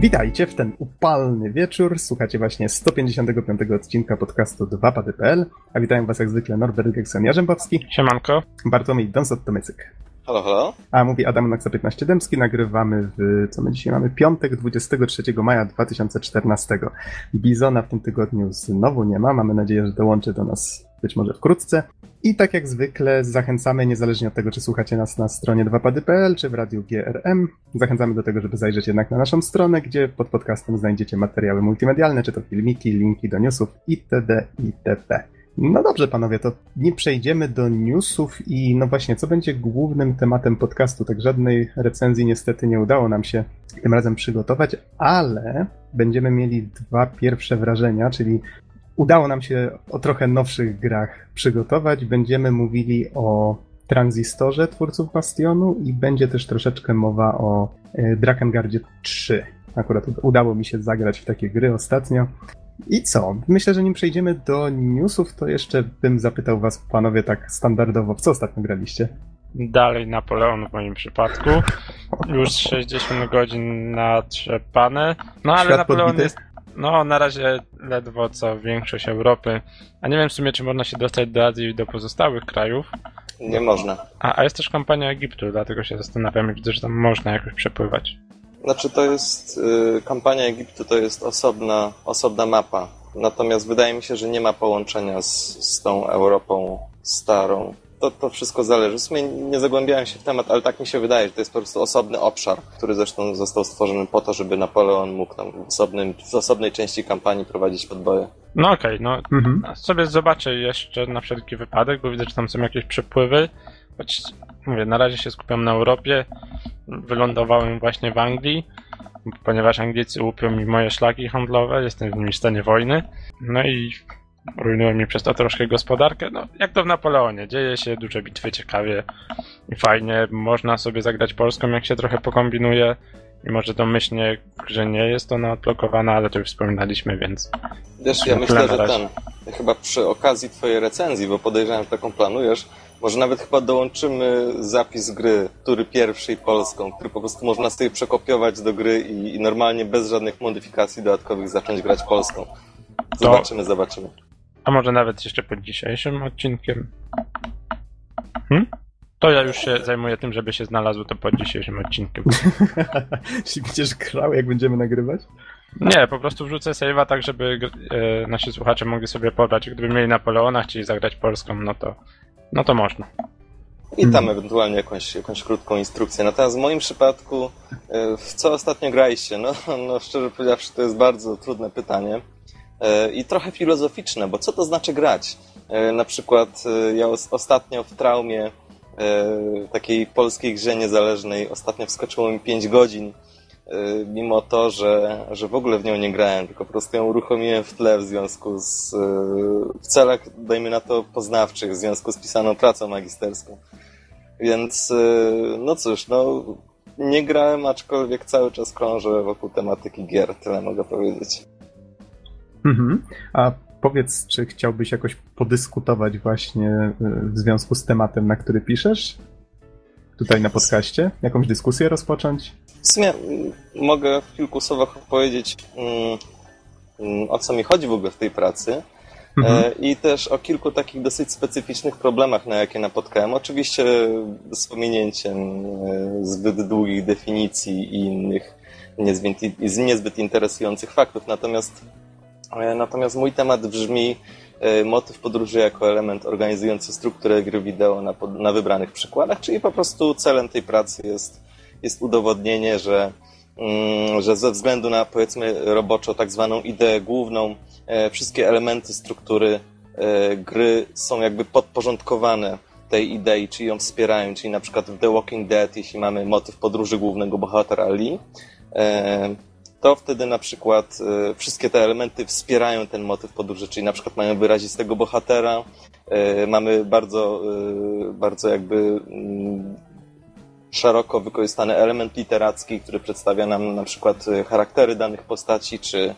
Witajcie w ten upalny wieczór. Słuchacie właśnie 155 odcinka podcastu 2pady.pl, a witają was jak zwykle Norbert Gekson Jarzębowski. Siemanko. Bartłomiej Donsot-Tomycyk. Halo, halo. A mówi Adam Noxa 15 Dębski. Nagrywamy w, co my dzisiaj mamy? Piątek 23 maja 2014. Bizona w tym tygodniu znowu nie ma. Mamy nadzieję, że dołączy do nas być może wkrótce. I tak jak zwykle zachęcamy, niezależnie od tego, czy słuchacie nas na stronie 2pady.pl, czy w radiu GRM, zachęcamy do tego, żeby zajrzeć jednak na naszą stronę, gdzie pod podcastem znajdziecie materiały multimedialne, czy to filmiki, linki do newsów itd. itp. No dobrze, panowie, to nie przejdziemy do newsów i no właśnie, co będzie głównym tematem podcastu? Tak żadnej recenzji niestety nie udało nam się tym razem przygotować, ale będziemy mieli dwa pierwsze wrażenia, czyli udało nam się o trochę nowszych grach przygotować. Będziemy mówili o Transistorze twórców Bastionu i będzie też troszeczkę mowa o e, Drakengardzie 3. Akurat udało mi się zagrać w takie gry ostatnio. I co? Myślę, że nim przejdziemy do newsów, to jeszcze bym zapytał was, panowie, tak standardowo, w co ostatnio graliście? Dalej Napoleon w moim przypadku. Już 60 godzin na trzepane. No ale Świat Napoleon podbity? jest. No, na razie ledwo co większość Europy. A nie wiem w sumie, czy można się dostać do Azji i do pozostałych krajów. Nie można. A, a jest też kampania Egiptu, dlatego się zastanawiam i widzę, że tam można jakoś przepływać. Znaczy to jest, y, kampania Egiptu to jest osobna, osobna mapa. Natomiast wydaje mi się, że nie ma połączenia z, z tą Europą starą. To, to wszystko zależy. W sumie nie zagłębiałem się w temat, ale tak mi się wydaje, że to jest po prostu osobny obszar, który zresztą został stworzony po to, żeby Napoleon mógł tam w, osobnym, w osobnej części kampanii prowadzić podboje. No okej, no Mhm. sobie zobaczę jeszcze na wszelki wypadek, bo widzę, że tam są jakieś przepływy. Choć mówię, na razie się skupiam na Europie. Wylądowałem właśnie w Anglii, ponieważ Anglicy łupią mi moje szlaki handlowe, jestem z nimi w stanie wojny. No i rujnują mi przez to troszkę gospodarkę. No, jak to w Napoleonie, dzieje się duże bitwy ciekawie i fajnie. Można sobie zagrać Polską, jak się trochę pokombinuje. Mimo, że domyślnie, że nie jest ona odblokowana, ale to już wspominaliśmy, więc Wiesz, ja myślę, że ten, chyba przy okazji twojej recenzji, bo podejrzewam, że taką planujesz, może nawet chyba dołączymy zapis gry, który pierwszy i polską, który po prostu można sobie przekopiować do gry i, i normalnie bez żadnych modyfikacji dodatkowych zacząć grać polską. Zobaczymy, zobaczymy. A może nawet jeszcze pod dzisiejszym odcinkiem? Hmm? To ja już się zajmuję tym, żeby się znalazło to pod dzisiejszym odcinkiem. Jeśli będziesz grał, jak będziemy nagrywać? Nie, po prostu wrzucę save'a tak, żeby e, nasi słuchacze mogli sobie pobrać. Gdyby mieli Napoleona, chcieli zagrać polską, no to, no to można. I tam Mhm. ewentualnie jakąś, jakąś krótką instrukcję. Natomiast w moim przypadku, e, w co ostatnio graliście? No, no szczerze powiedziawszy, to jest bardzo trudne pytanie i trochę filozoficzne, bo co to znaczy grać? E, Na przykład e, ja os- ostatnio w traumie e, takiej polskiej grze niezależnej, ostatnio wskoczyło mi 5 godzin, e, mimo to, że, że w ogóle w nią nie grałem, tylko po prostu ją uruchomiłem w tle w związku z, e, w celach, dajmy na to, poznawczych, w związku z pisaną pracą magisterską. Więc, e, no cóż, no, nie grałem, aczkolwiek cały czas krążę wokół tematyki gier, tyle mogę powiedzieć. Mhm. A powiedz, czy chciałbyś jakoś podyskutować właśnie y, w związku z tematem, na który piszesz? Tutaj na podcaście? Jakąś dyskusję rozpocząć? W sumie mogę w kilku słowach opowiedzieć, mm, mm, o co mi chodzi w ogóle w tej pracy. Mhm. E, I też o kilku takich dosyć specyficznych problemach, na jakie napotkałem. Oczywiście z pominięciem e, zbyt długich definicji i innych niezbyt, niezbyt interesujących faktów. Natomiast, natomiast mój temat brzmi e, motyw podróży jako element organizujący strukturę gry wideo na, na wybranych przykładach, czyli po prostu celem tej pracy jest, jest udowodnienie, że mm, że ze względu na powiedzmy roboczo tak zwaną ideę główną, e, wszystkie elementy struktury e, gry są jakby podporządkowane tej idei, czy ją wspierają, czyli na przykład w The Walking Dead, jeśli mamy motyw podróży głównego bohatera Lee, e, to wtedy na przykład e, wszystkie te elementy wspierają ten motyw podróży, czyli na przykład mają wyrazistego bohatera, e, mamy bardzo, e, bardzo jakby mm, szeroko wykorzystany element literacki, który przedstawia nam na przykład charaktery danych postaci, czy,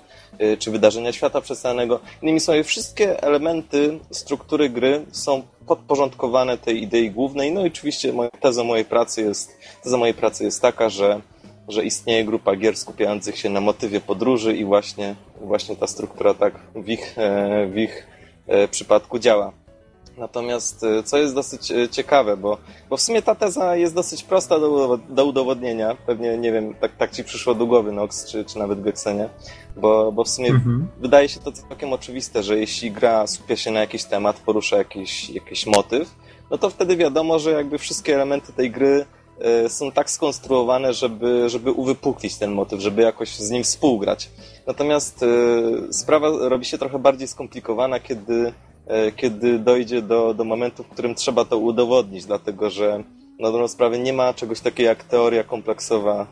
czy wydarzenia świata przedstawionego. Innymi słowy, wszystkie elementy struktury gry są podporządkowane tej idei głównej. No i oczywiście moja, teza mojej pracy jest, teza mojej pracy jest taka, że że istnieje grupa gier skupiających się na motywie podróży i właśnie, właśnie ta struktura tak w ich, e, w ich e, przypadku działa. Natomiast e, co jest dosyć ciekawe, bo, bo w sumie ta teza jest dosyć prosta do, do udowodnienia. Pewnie, nie wiem, tak, tak ci przyszło do głowy Nox, czy, czy nawet Geksenie, bo, bo w sumie mhm. wydaje się to całkiem oczywiste, że jeśli gra skupia się na jakiś temat, porusza jakiś, jakiś motyw, no to wtedy wiadomo, że jakby wszystkie elementy tej gry są tak skonstruowane, żeby, żeby uwypuklić ten motyw, żeby jakoś z nim współgrać. Natomiast e, sprawa robi się trochę bardziej skomplikowana, kiedy, e, kiedy dojdzie do, do momentu, w którym trzeba to udowodnić, dlatego że na dobrą sprawę nie ma czegoś takiego jak teoria kompleksowa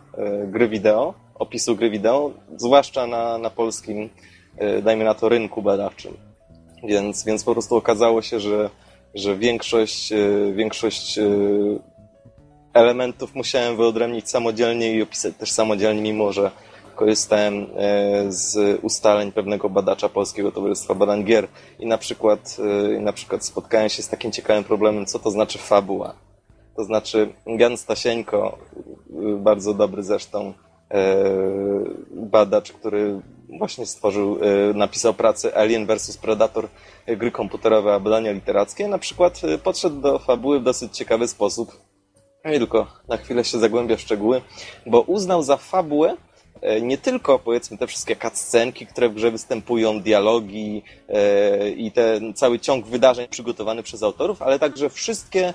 gry wideo, opisu gry wideo, zwłaszcza na, na polskim, dajmy na to, rynku badawczym. Więc, więc po prostu okazało się, że, że większość, większość elementów musiałem wyodrębnić samodzielnie i opisać też samodzielnie, mimo że korzystałem e, z ustaleń pewnego badacza Polskiego Towarzystwa Badań Gier i na przykład, e, na przykład spotkałem się z takim ciekawym problemem, co to znaczy fabuła. To znaczy Jan Stasieńko, e, bardzo dobry zresztą badacz, który właśnie stworzył, napisał pracę Alien vs Predator, gry komputerowe, a badania literackie, na przykład podszedł do fabuły w dosyć ciekawy sposób nie tylko na chwilę się zagłębia w szczegóły, bo uznał za fabułę e, nie tylko powiedzmy te wszystkie cutscenki, które w grze występują, dialogi e, i ten cały ciąg wydarzeń przygotowany przez autorów, ale także wszystkie,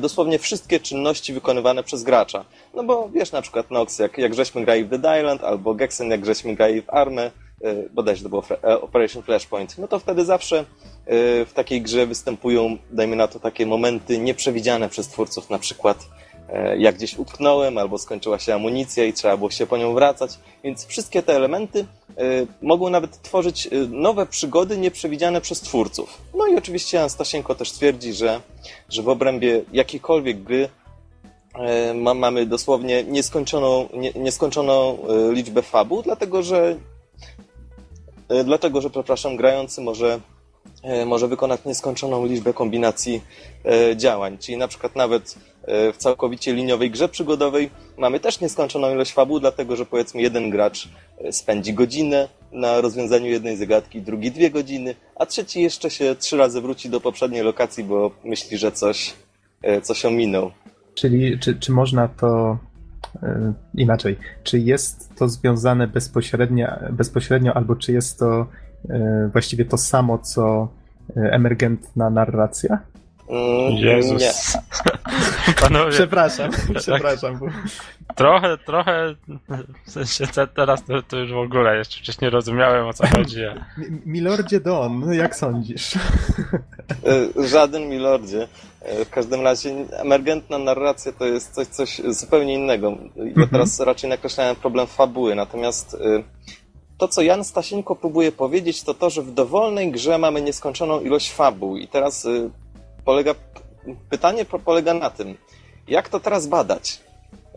dosłownie wszystkie czynności wykonywane przez gracza. No bo wiesz na przykład Nox, jak, jak żeśmy grali w Dead Island, albo Gexen, jak żeśmy grali w Armę, bodajże to było Operation Flashpoint, no to wtedy zawsze w takiej grze występują, dajmy na to, takie momenty nieprzewidziane przez twórców, na przykład E, jak gdzieś utknąłem, albo skończyła się amunicja i trzeba było się po nią wracać. Więc wszystkie te elementy e, mogą nawet tworzyć e, nowe przygody nieprzewidziane przez twórców. No i oczywiście Jan Stasienko też twierdzi, że, że w obrębie jakiejkolwiek gry mamy dosłownie nieskończoną, nie, nieskończoną liczbę fabuł, dlatego że dlatego, że przepraszam, grający może może wykonać nieskończoną liczbę kombinacji działań. Czyli na przykład nawet w całkowicie liniowej grze przygodowej mamy też nieskończoną ilość fabuł, dlatego że powiedzmy jeden gracz e, spędzi godzinę na rozwiązaniu jednej zagadki, drugi dwie godziny, a trzeci jeszcze się trzy razy wróci do poprzedniej lokacji, bo myśli, że coś, e, coś ominął. Czyli czy, czy można to inaczej? Czy jest to związane bezpośrednio, bezpośrednio albo czy jest to właściwie to samo, co emergentna narracja? Mm, Jezus. Nie. Panowie. Przepraszam, przepraszam. Bo... Trochę, trochę, w sensie teraz to, to, już w ogóle, jeszcze wcześniej rozumiałem o co chodzi. A... Milordzie Don, no jak sądzisz? E, żaden Milordzie. E, w każdym razie emergentna narracja to jest coś, coś zupełnie innego. Ja mhm. teraz raczej nakreślałem problem fabuły, natomiast e, to, co Jan Stasieńko próbuje powiedzieć, to to, że w dowolnej grze mamy nieskończoną ilość fabuł i teraz polega, pytanie polega na tym, jak to teraz badać?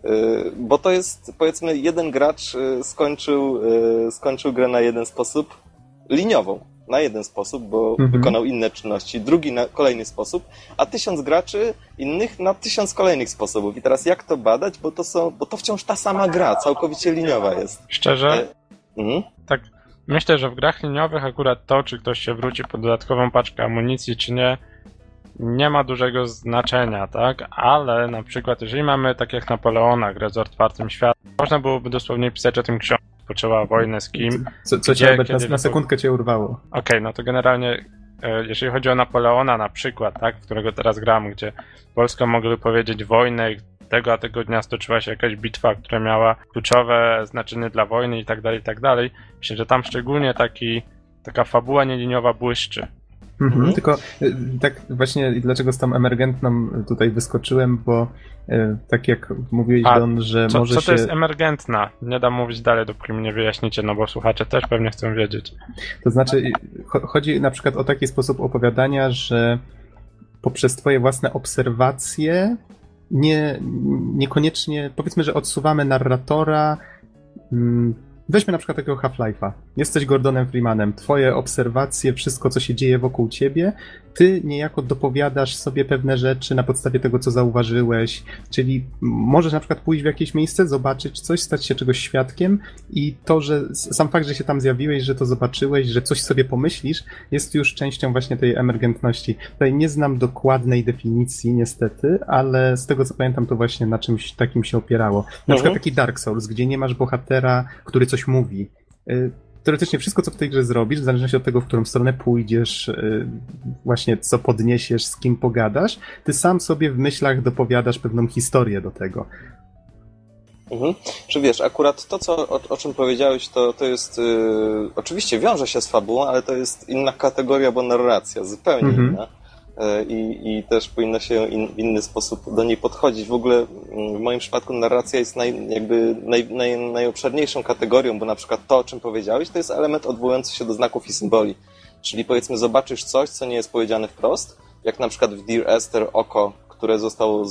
Y, bo to jest, powiedzmy, jeden gracz y, skończył, y, skończył grę na jeden sposób, liniową, na jeden sposób, bo mhm. wykonał inne czynności, drugi na kolejny sposób, a tysiąc graczy innych na tysiąc kolejnych sposobów. I teraz jak to badać, bo to są, bo to wciąż ta sama gra, całkowicie liniowa jest. Szczerze? Mhm. Tak, myślę, że w grach liniowych akurat to, czy ktoś się wróci po dodatkową paczkę amunicji, czy nie, nie ma dużego znaczenia, tak? Ale na przykład, jeżeli mamy tak jak Napoleona, grę z otwartym światem, można byłoby dosłownie pisać o tym książkę, poczęła wojnę z kim. Co, co gdzie, cię, na, na sekundkę cię urwało. Okej, okay, no to generalnie e, jeżeli chodzi o Napoleona na przykład, tak, w którego teraz gram, gdzie Polska mogły powiedzieć wojnę i tego a tego dnia stoczyła się jakaś bitwa, która miała kluczowe znaczenie dla wojny i tak dalej, i tak dalej. Myślę, że tam szczególnie taki, taka fabuła nieliniowa błyszczy. Mhm, mhm. Tylko y, tak właśnie dlaczego z tą emergentną tutaj wyskoczyłem, bo y, tak jak mówiłeś A, Don, że co, może co się... to jest emergentna? Nie dam mówić dalej, dopóki mi nie wyjaśnicie, no bo słuchacze też pewnie chcą wiedzieć. To znaczy chodzi na przykład o taki sposób opowiadania, że poprzez twoje własne obserwacje nie, niekoniecznie, powiedzmy, że odsuwamy narratora mm, weźmy na przykład takiego Half-Life'a. Jesteś Gordonem Freemanem, twoje obserwacje, wszystko co się dzieje wokół ciebie, ty niejako dopowiadasz sobie pewne rzeczy na podstawie tego, co zauważyłeś, czyli możesz na przykład pójść w jakieś miejsce, zobaczyć coś, stać się czegoś świadkiem i to, że sam fakt, że się tam zjawiłeś, że to zobaczyłeś, że coś sobie pomyślisz, jest już częścią właśnie tej emergentności. Tutaj nie znam dokładnej definicji niestety, ale z tego co pamiętam, to właśnie na czymś takim się opierało. Na mhm. przykład taki Dark Souls, gdzie nie masz bohatera, który coś mówi y, teoretycznie wszystko, co w tej grze zrobisz, w zależności od tego, w którą stronę pójdziesz, y, właśnie co podniesiesz, z kim pogadasz, ty sam sobie w myślach dopowiadasz pewną historię do tego. Mhm. Czy wiesz, akurat to, co, o, o czym powiedziałeś, to, to jest. Yy, oczywiście wiąże się z fabułą, ale to jest inna kategoria, bo narracja, zupełnie mhm. inna. E, i, i też powinno się in, w inny sposób do niej podchodzić. W ogóle mm, w moim przypadku narracja jest naj, jakby naj, naj, najobszerniejszą kategorią, bo na przykład to, o czym powiedziałeś, to jest element odwołujący się do znaków i symboli. Czyli powiedzmy, zobaczysz coś, co nie jest powiedziane wprost, jak na przykład w Dear Esther oko, które zostało,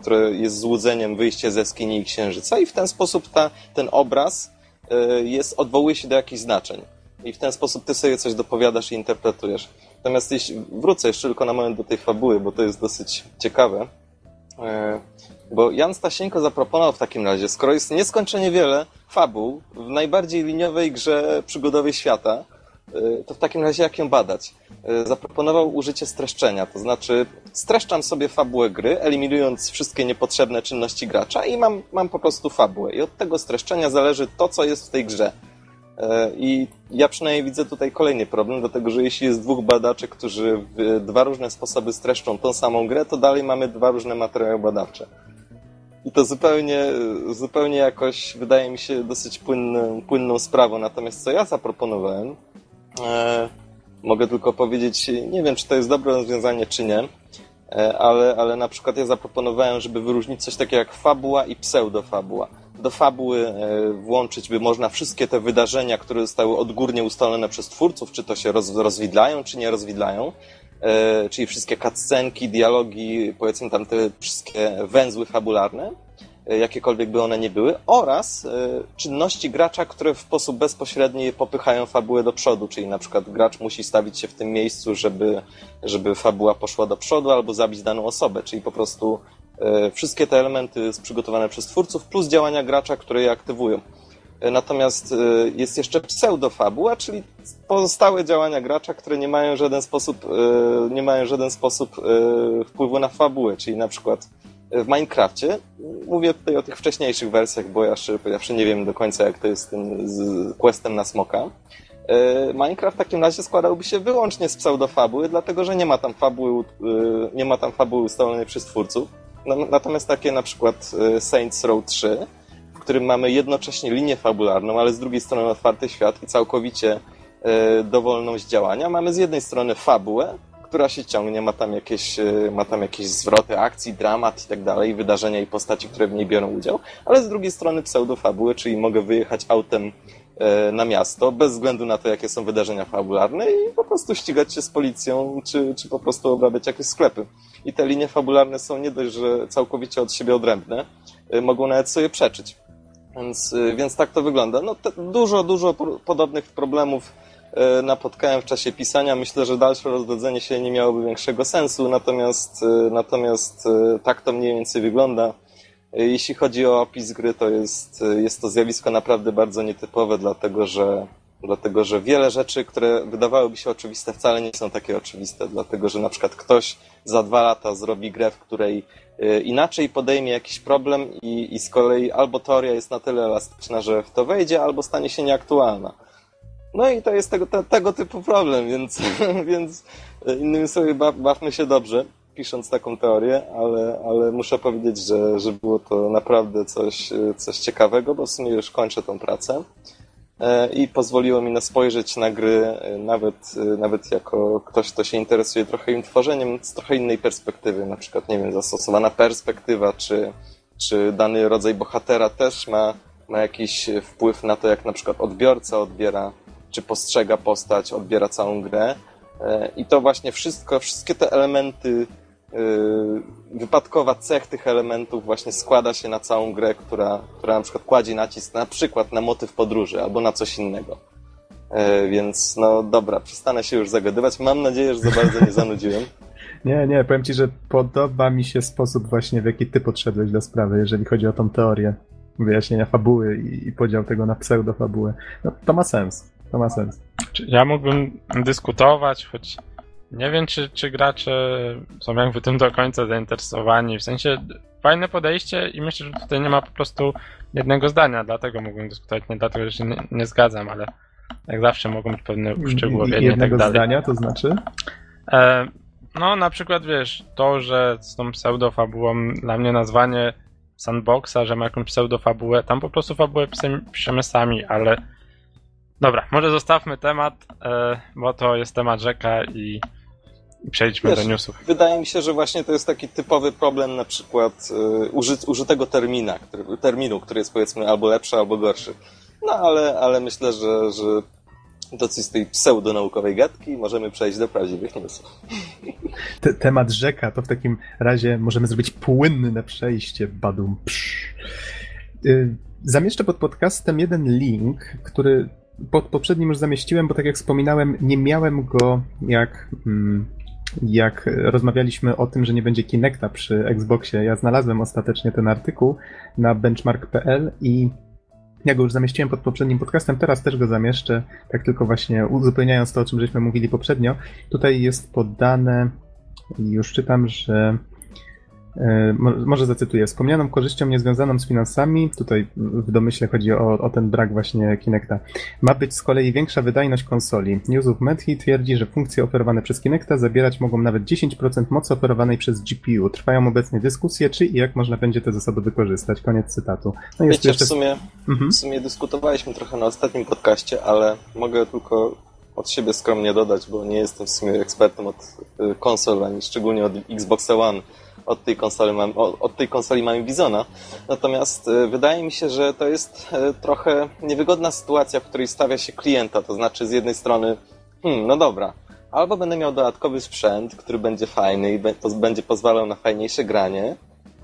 które jest złudzeniem wyjście ze skini i księżyca i w ten sposób ta, ten obraz e, jest, odwołuje się do jakichś znaczeń. I w ten sposób ty sobie coś dopowiadasz i interpretujesz. Natomiast jeśli wrócę jeszcze tylko na moment do tej fabuły, bo to jest dosyć ciekawe. E, bo Jan Stasieńko zaproponował w takim razie, skoro jest nieskończenie wiele fabuł w najbardziej liniowej grze przygodowej świata, e, to w takim razie jak ją badać? E, zaproponował użycie streszczenia, to znaczy streszczam sobie fabułę gry, eliminując wszystkie niepotrzebne czynności gracza i mam, mam po prostu fabułę. I od tego streszczenia zależy to, co jest w tej grze. E, I ja przynajmniej widzę tutaj kolejny problem, dlatego że jeśli jest dwóch badaczy, którzy w dwa różne sposoby streszczą tą samą grę, to dalej mamy dwa różne materiały badawcze. I to zupełnie, zupełnie jakoś wydaje mi się dosyć płynną, płynną sprawą. Natomiast co ja zaproponowałem, e, mogę tylko powiedzieć, nie wiem, czy to jest dobre rozwiązanie, czy nie, e, ale, ale na przykład ja zaproponowałem, żeby wyróżnić coś takiego jak fabuła i pseudofabuła do fabuły e, włączyć by można wszystkie te wydarzenia, które zostały odgórnie ustalone przez twórców, czy to się roz, rozwidlają, czy nie rozwidlają, e, czyli wszystkie cutscenki, dialogi, powiedzmy tam te wszystkie węzły fabularne, e, jakiekolwiek by one nie były, oraz czynności gracza, które w sposób bezpośredni popychają fabułę do przodu, czyli na przykład gracz musi stawić się w tym miejscu, żeby, żeby fabuła poszła do przodu, albo zabić daną osobę, czyli po prostu wszystkie te elementy przygotowane przez twórców, plus działania gracza, które je aktywują. E, natomiast e, jest jeszcze pseudofabuła, czyli pozostałe działania gracza, które nie mają w żaden sposób, nie mają żaden sposób wpływu na fabułę, czyli na przykład w Minecrafcie, mówię tutaj o tych wcześniejszych wersjach, bo ja powiedziawszy nie wiem do końca jak to jest z tym z questem na smoka. Minecraft w takim razie składałby się wyłącznie z pseudofabuły, dlatego że nie ma tam fabuły, nie ma tam fabuły ustalonej przez twórców. Natomiast takie na przykład y, Saints Row 3, w którym mamy jednocześnie linię fabularną, ale z drugiej strony otwarty świat i całkowicie y, dowolność działania. Mamy z jednej strony fabułę, która się ciągnie, ma tam jakieś, y, ma tam jakieś zwroty akcji, dramat i tak dalej, wydarzenia i postaci, które w niej biorą udział, ale z drugiej strony pseudofabułę, czyli mogę wyjechać autem na miasto, bez względu na to, jakie są wydarzenia fabularne i po prostu ścigać się z policją, czy, czy po prostu obrabiać jakieś sklepy i te linie fabularne są nie dość, że całkowicie od siebie odrębne, y, mogą nawet sobie przeczyć. Więc, y, więc tak to wygląda. No, dużo, dużo podobnych problemów y, napotkałem w czasie pisania. Myślę, że dalsze rozrodzenie się nie miałoby większego sensu, natomiast, natomiast tak to mniej więcej wygląda. Jeśli chodzi o opis gry, to jest, jest to zjawisko naprawdę bardzo nietypowe, dlatego że dlatego że wiele rzeczy, które wydawałyby się oczywiste, wcale nie są takie oczywiste, dlatego że na przykład ktoś za dwa lata zrobi grę, w której y, inaczej podejmie jakiś problem i, i z kolei albo teoria jest na tyle elastyczna, że w to wejdzie, albo stanie się nieaktualna. No i to jest tego, te, tego typu problem, więc, więc y, innymi słowy bawmy się dobrze pisząc taką teorię, ale, ale muszę powiedzieć, że, że było to naprawdę coś, y, coś ciekawego, bo w sumie już kończę tą pracę. E, i pozwoliło mi na spojrzeć na gry e, nawet, e, nawet jako ktoś, kto się interesuje trochę im tworzeniem z trochę innej perspektywy, na przykład, nie wiem, zastosowana perspektywa, czy, czy dany rodzaj bohatera też ma, ma jakiś wpływ na to, jak na przykład odbiorca odbiera, czy postrzega postać, odbiera całą grę. I to właśnie wszystko, wszystkie te elementy wypadkowa cech tych elementów właśnie składa się na całą grę, która, która na przykład kładzie nacisk na przykład na motyw podróży albo na coś innego. Więc no dobra, przestanę się już zagadywać. Mam nadzieję, że za bardzo nie zanudziłem. Nie, nie, powiem ci, że podoba mi się sposób właśnie, w jaki ty podszedłeś do sprawy, jeżeli chodzi o tą teorię wyjaśnienia fabuły i, i podział tego na pseudofabułę. No, to ma sens. To ma sens. Ja mógłbym dyskutować, choć nie wiem, czy, czy gracze są jakby tym do końca zainteresowani. W sensie fajne podejście i myślę, że tutaj nie ma po prostu jednego zdania, dlatego mógłbym dyskutować, nie dlatego, że się nie, nie zgadzam, ale jak zawsze mogą być pewne uszczegółowienia i, tak dalej. zdania, to znaczy? E, no, na przykład, wiesz, to, że z tą pseudofabułą dla mnie nazwanie sandboxa, że ma jakąś pseudofabułę, tam po prostu fabułę piszemy sami, ale dobra, może zostawmy temat, e, bo to jest temat rzeka i, i przejdźmy wiesz, do newsów. Wydaje mi się, że właśnie to jest taki typowy problem na przykład e, uży, użytego termina, który, terminu, który jest powiedzmy albo lepszy, albo gorszy. No ale, ale myślę, że, że dosyć z tej pseudonaukowej gadki możemy przejść do prawdziwych newsów. Te, temat rzeka, to w takim razie możemy zrobić płynne przejście, badum psz. Y, zamieszczę pod podcastem jeden link, który pod poprzednim już zamieściłem, bo tak jak wspominałem, nie miałem go jak mm, jak rozmawialiśmy o tym, że nie będzie Kinecta przy Xboxie. Ja znalazłem ostatecznie ten artykuł na benchmark.pl i ja go już zamieściłem pod poprzednim podcastem, teraz też go zamieszczę, tak tylko właśnie uzupełniając to, o czym żeśmy mówili poprzednio. Tutaj jest podane, już czytam, że może zacytuję. Wspomnianą korzyścią niezwiązaną z finansami, tutaj w domyśle chodzi o, o ten brak właśnie Kinecta, ma być z kolei większa wydajność konsoli. News of Medhi twierdzi, że funkcje oferowane przez Kinecta zabierać mogą nawet 10% mocy oferowanej przez GPU. Trwają obecnie dyskusje, czy i jak można będzie te zasoby wykorzystać. Koniec cytatu. No Wiecie, jeszcze... w, sumie, mhm. w sumie dyskutowaliśmy trochę na ostatnim podcaście, ale mogę tylko od siebie skromnie dodać, bo nie jestem w sumie ekspertem od y, konsol, ani szczególnie od Xbox One od tej konsoli, mam, od tej konsoli mamy Bizona. Natomiast e, wydaje mi się, że to jest e, trochę niewygodna sytuacja, w której stawia się klienta. To znaczy, z jednej strony, hmm, no dobra, albo będę miał dodatkowy sprzęt, który będzie fajny i będzie pozwalał na fajniejsze granie,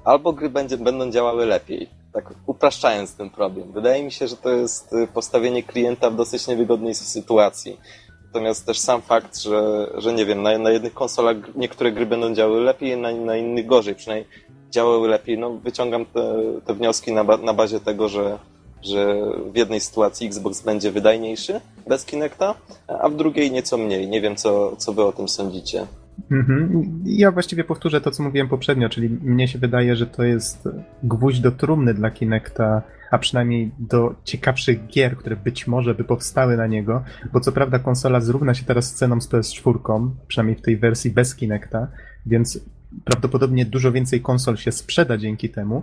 albo gry będzie, będą działały lepiej. Tak upraszczając ten problem. Wydaje mi się, że to jest e, postawienie klienta w dosyć niewygodnej sytuacji. Natomiast też sam fakt, że, że nie wiem, na, na jednych konsolach niektóre gry będą działały lepiej, na, na innych gorzej, przynajmniej działały lepiej. No, wyciągam te, te wnioski na, na bazie tego, że, że w jednej sytuacji Xbox będzie wydajniejszy bez Kinecta, a w drugiej nieco mniej. Nie wiem, co, co wy o tym sądzicie. Mhm. Ja właściwie powtórzę to, co mówiłem poprzednio, czyli mnie się wydaje, że to jest gwóźdź do trumny dla Kinecta a przynajmniej do ciekawszych gier, które być może by powstały na niego, bo co prawda konsola zrówna się teraz z ceną z PS4, przynajmniej w tej wersji bez Kinecta, więc prawdopodobnie dużo więcej konsol się sprzeda dzięki temu,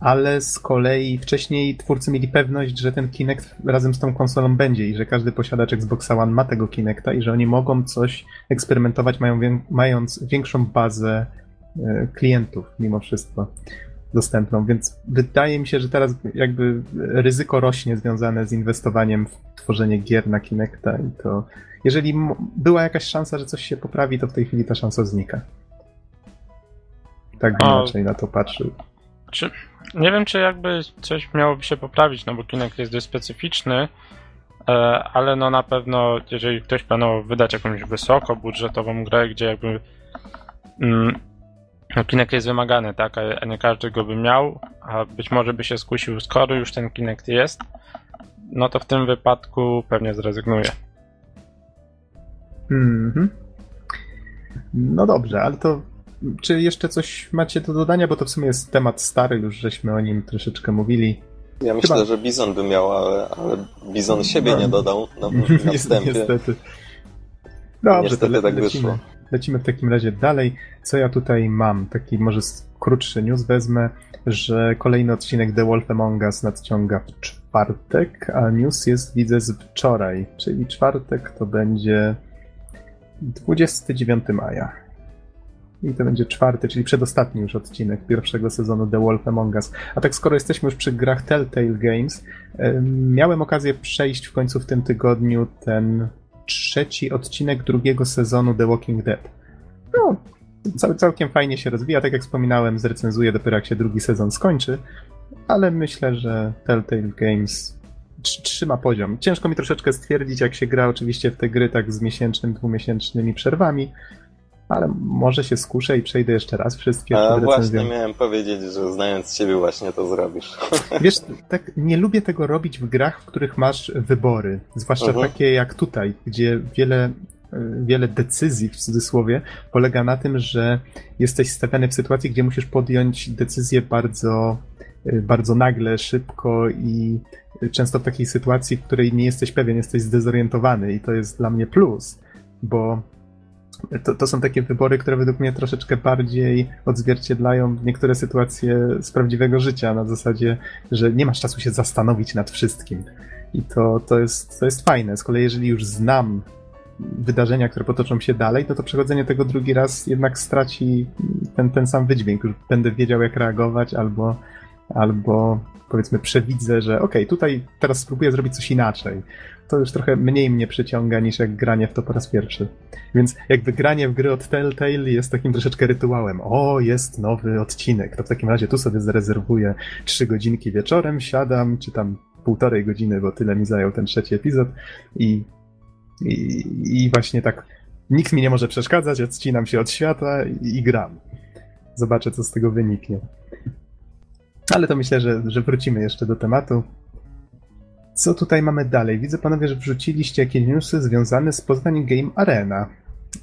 ale z kolei wcześniej twórcy mieli pewność, że ten Kinect razem z tą konsolą będzie i że każdy posiadacz Xbox One ma tego Kinecta i że oni mogą coś eksperymentować, mają, mając większą bazę e, klientów mimo wszystko dostępną, więc wydaje mi się, że teraz jakby ryzyko rośnie związane z inwestowaniem w tworzenie gier na Kinecta i to jeżeli była jakaś szansa, że coś się poprawi, to w tej chwili ta szansa znika. Tak bym raczej na to patrzył. Czy, nie wiem, czy jakby coś miałoby się poprawić, no bo Kinect jest dość specyficzny, e, ale no na pewno, jeżeli ktoś planował wydać jakąś wysoko budżetową grę, gdzie jakby mm, no, Kinect jest wymagany, tak, a nie każdy go by miał, a być może by się skusił, skoro już ten Kinect jest, no to w tym wypadku pewnie zrezygnuje. Mhm. No dobrze, ale to czy jeszcze coś macie do dodania, bo to w sumie jest temat stary, już żeśmy o nim troszeczkę mówili. Ja myślę, Chyba... że Bizon by miał, ale, ale Bizon siebie no. nie dodał na, na wstępie. Niestety. Dobrze, Niestety le- tak lecimy. wyszło. Lecimy w takim razie dalej. Co ja tutaj mam? Taki może krótszy news wezmę, że kolejny odcinek The Wolf Among Us nadciąga w czwartek, a news jest widzę z wczoraj, czyli czwartek to będzie 29 maja. I to będzie czwarty, czyli przedostatni już odcinek pierwszego sezonu The Wolf Among Us. A tak skoro jesteśmy już przy grach Telltale Games, miałem okazję przejść w końcu w tym tygodniu ten trzeci odcinek drugiego sezonu The Walking Dead. No, cał, całkiem fajnie się rozwija. Tak jak wspominałem, zrecenzuję dopiero jak się drugi sezon skończy, ale myślę, że Telltale Games trzyma poziom. Ciężko mi troszeczkę stwierdzić, jak się gra oczywiście w te gry tak z miesięcznym, dwumiesięcznymi przerwami, ale może się skuszę i przejdę jeszcze raz wszystkie. A właśnie miałem powiedzieć, że znając ciebie właśnie to zrobisz. Wiesz, tak nie lubię tego robić w grach, w których masz wybory, zwłaszcza uh mhm. -huh. takie jak tutaj, gdzie wiele wiele decyzji w cudzysłowie polega na tym, że jesteś stawiany w sytuacji, gdzie musisz podjąć decyzję bardzo, bardzo nagle, szybko i często w takiej sytuacji, w której nie jesteś pewien, jesteś zdezorientowany i to jest dla mnie plus, bo to, to są takie wybory, które według mnie troszeczkę bardziej odzwierciedlają niektóre sytuacje z prawdziwego życia, na zasadzie, że nie masz czasu się zastanowić nad wszystkim. I to, to, jest, to jest fajne. Z kolei, jeżeli już znam wydarzenia, które potoczą się dalej, to to przechodzenie tego drugi raz jednak straci ten, ten sam wydźwięk. Już będę wiedział, jak reagować, albo, albo powiedzmy przewidzę, że okej, okay, tutaj teraz spróbuję zrobić coś inaczej. To już trochę mniej mnie przyciąga niż jak granie w to po raz pierwszy. Więc jakby granie w gry od Telltale jest takim troszeczkę rytuałem. O, jest nowy odcinek, to w takim razie tu sobie zarezerwuję trzy godzinki wieczorem, siadam, czy tam półtorej godziny, bo tyle mi zajął ten trzeci epizod i i, I, właśnie tak nikt mi nie może przeszkadzać, odcinam się od świata i, i gram. Zobaczę, co z tego wyniknie. Ale to myślę, że, że wrócimy jeszcze do tematu. Co tutaj mamy dalej? Widzę panowie, że wrzuciliście jakieś newsy związane z Poznań Game Arena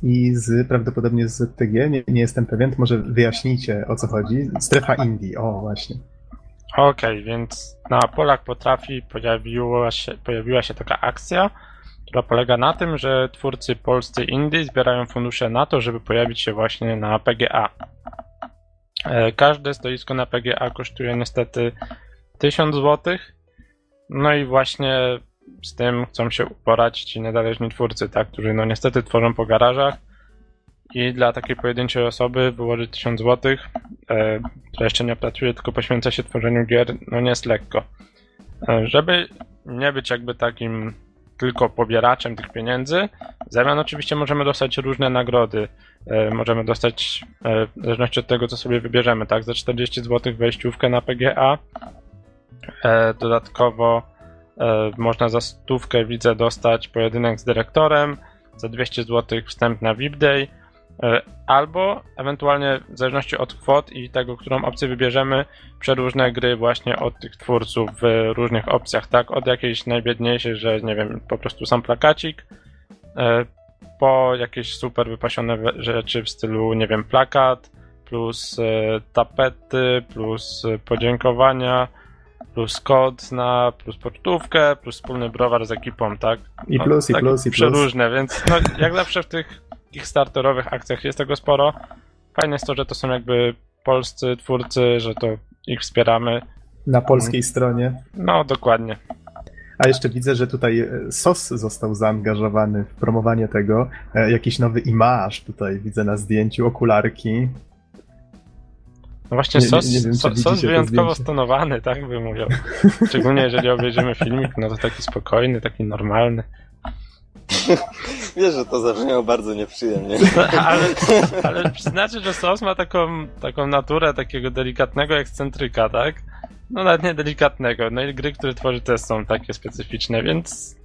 i z prawdopodobnie z ZTG. Nie, nie jestem pewien, to może wyjaśnijcie o co chodzi. Strefa Indie, o właśnie. Okej, okay, więc na Polak Potrafi pojawiła się, pojawiła się taka akcja, która polega na tym, że twórcy polscy indie zbierają fundusze na to, żeby pojawić się właśnie na PGA. E, każde stoisko na PGA kosztuje niestety 1000 zł. No i właśnie z tym chcą się uporać ci niezależni twórcy, tak, którzy no niestety tworzą po garażach i dla takiej pojedynczej osoby wyłożyć 1000 zł, e, która jeszcze nie pracuje, tylko poświęca się tworzeniu gier, no nie jest lekko. E, żeby nie być jakby takim tylko pobieraczem tych pieniędzy. W zamian oczywiście możemy dostać różne nagrody. E, możemy dostać, e, w zależności od tego, co sobie wybierzemy, tak, za 40 zł wejściówkę na PGA. E, dodatkowo można za stówkę, widzę, dostać pojedynek z dyrektorem, za 200 zł wstęp na VIP Day, E, albo ewentualnie w zależności od kwot i tego, którą opcję wybierzemy, przeróżne gry właśnie od tych twórców w różnych opcjach, tak? Od jakiejś najbiedniejszej, że nie wiem, po prostu sam plakacik, e, po jakieś super wypasione rzeczy w stylu, nie wiem, plakat, plus e, tapety, plus podziękowania, plus kod na, plus pocztówkę, plus wspólny browar z ekipą, tak? I plus, no, i plus, i plus. Przeróżne, więc no, jak zawsze w tych kickstarterowych akcjach jest tego sporo. Fajne jest to, że to są jakby polscy twórcy, że to ich wspieramy. Na polskiej um, stronie. No, dokładnie. A jeszcze widzę, że tutaj e, SOS został zaangażowany w promowanie tego. E, jakiś nowy imaż tutaj widzę na zdjęciu, okularki. No właśnie, nie, sos, nie, nie wiem, sos, sos wyjątkowo stonowany, tak bym mówił. Szczególnie jeżeli obejrzymy filmik, no to taki spokojny, taki normalny. Wiesz, że to zabrzmiało bardzo nieprzyjemnie. ale, ale przyznacie, że sos ma taką, taką naturę takiego delikatnego ekscentryka, tak? No nawet nie delikatnego. No i gry, które tworzy też są takie specyficzne, więc...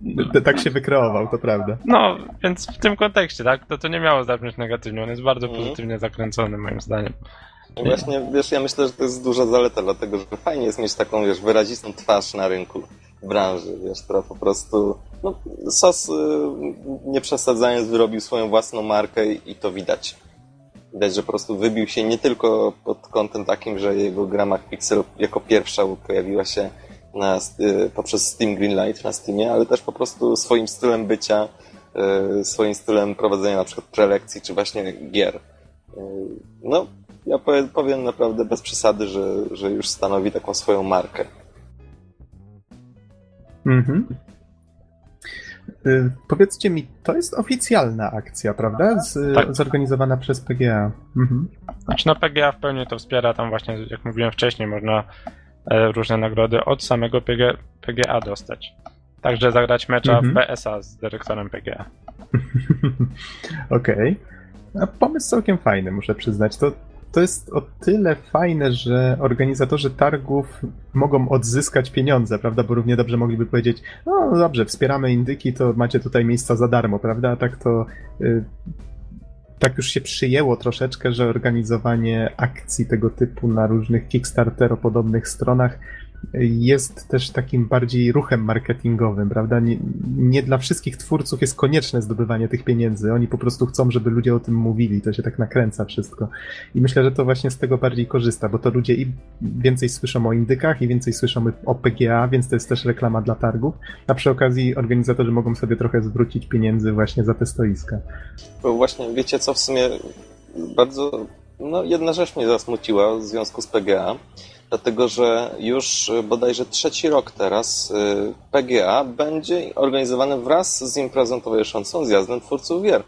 Tak się wykreował, to prawda. No, więc w tym kontekście, tak? To to nie miało zabrzmieć negatywnie. On jest bardzo mhm. pozytywnie zakręcony, moim zdaniem. No właśnie, wiesz, ja myślę, że to jest duża zaleta, dlatego że fajnie jest mieć taką, wiesz, wyrazistą twarz na rynku branży, wiesz, która po prostu no, SOS, y, nie przesadzając, wyrobił swoją własną markę i to widać. Widać, że po prostu wybił się nie tylko pod kątem takim, że jego gra Pixel jako pierwsza pojawiła się na, y, poprzez Steam Greenlight na Steamie, ale też po prostu swoim stylem bycia, y, swoim stylem prowadzenia na przykład prelekcji, czy właśnie gier. No, ja powiem naprawdę bez przesady, że, że już stanowi taką swoją markę. Mhm. Y, powiedzcie mi, to jest oficjalna akcja, prawda? Z, tak. Zorganizowana przez PGA. Mhm. Znaczy, no PGA w pełni to wspiera, tam właśnie, jak mówiłem wcześniej, można e, różne nagrody od samego PGA, PGA dostać. Także zagrać mecza mhm. w PSA z dyrektorem PGA. Okej. Okay. A pomysł całkiem fajny, muszę przyznać. To, to jest o tyle fajne, że organizatorzy targów mogą odzyskać pieniądze, prawda? Bo równie dobrze mogliby powiedzieć, no dobrze, wspieramy indyki, to macie tutaj miejsca za darmo, prawda? A tak to y, tak już się przyjęło troszeczkę, że organizowanie akcji tego typu na różnych Kickstartero-podobnych stronach jest też takim bardziej ruchem marketingowym, prawda? Nie, nie, dla wszystkich twórców jest konieczne zdobywanie tych pieniędzy. Oni po prostu chcą, żeby ludzie o tym mówili. To się tak nakręca wszystko. I myślę, że to właśnie z tego bardziej korzysta, bo to ludzie i więcej słyszą o indykach i więcej słyszą o PGA, więc to jest też reklama dla targów. A przy okazji organizatorzy mogą sobie trochę zwrócić pieniędzy właśnie za te stoiska. Bo właśnie, wiecie co, w sumie bardzo, no jedna rzecz mnie zasmuciła w związku z PGA dlatego że już bodajże trzeci rok teraz y, PGA będzie organizowany wraz z imprezą towarzyszącą zjazdem twórców gier.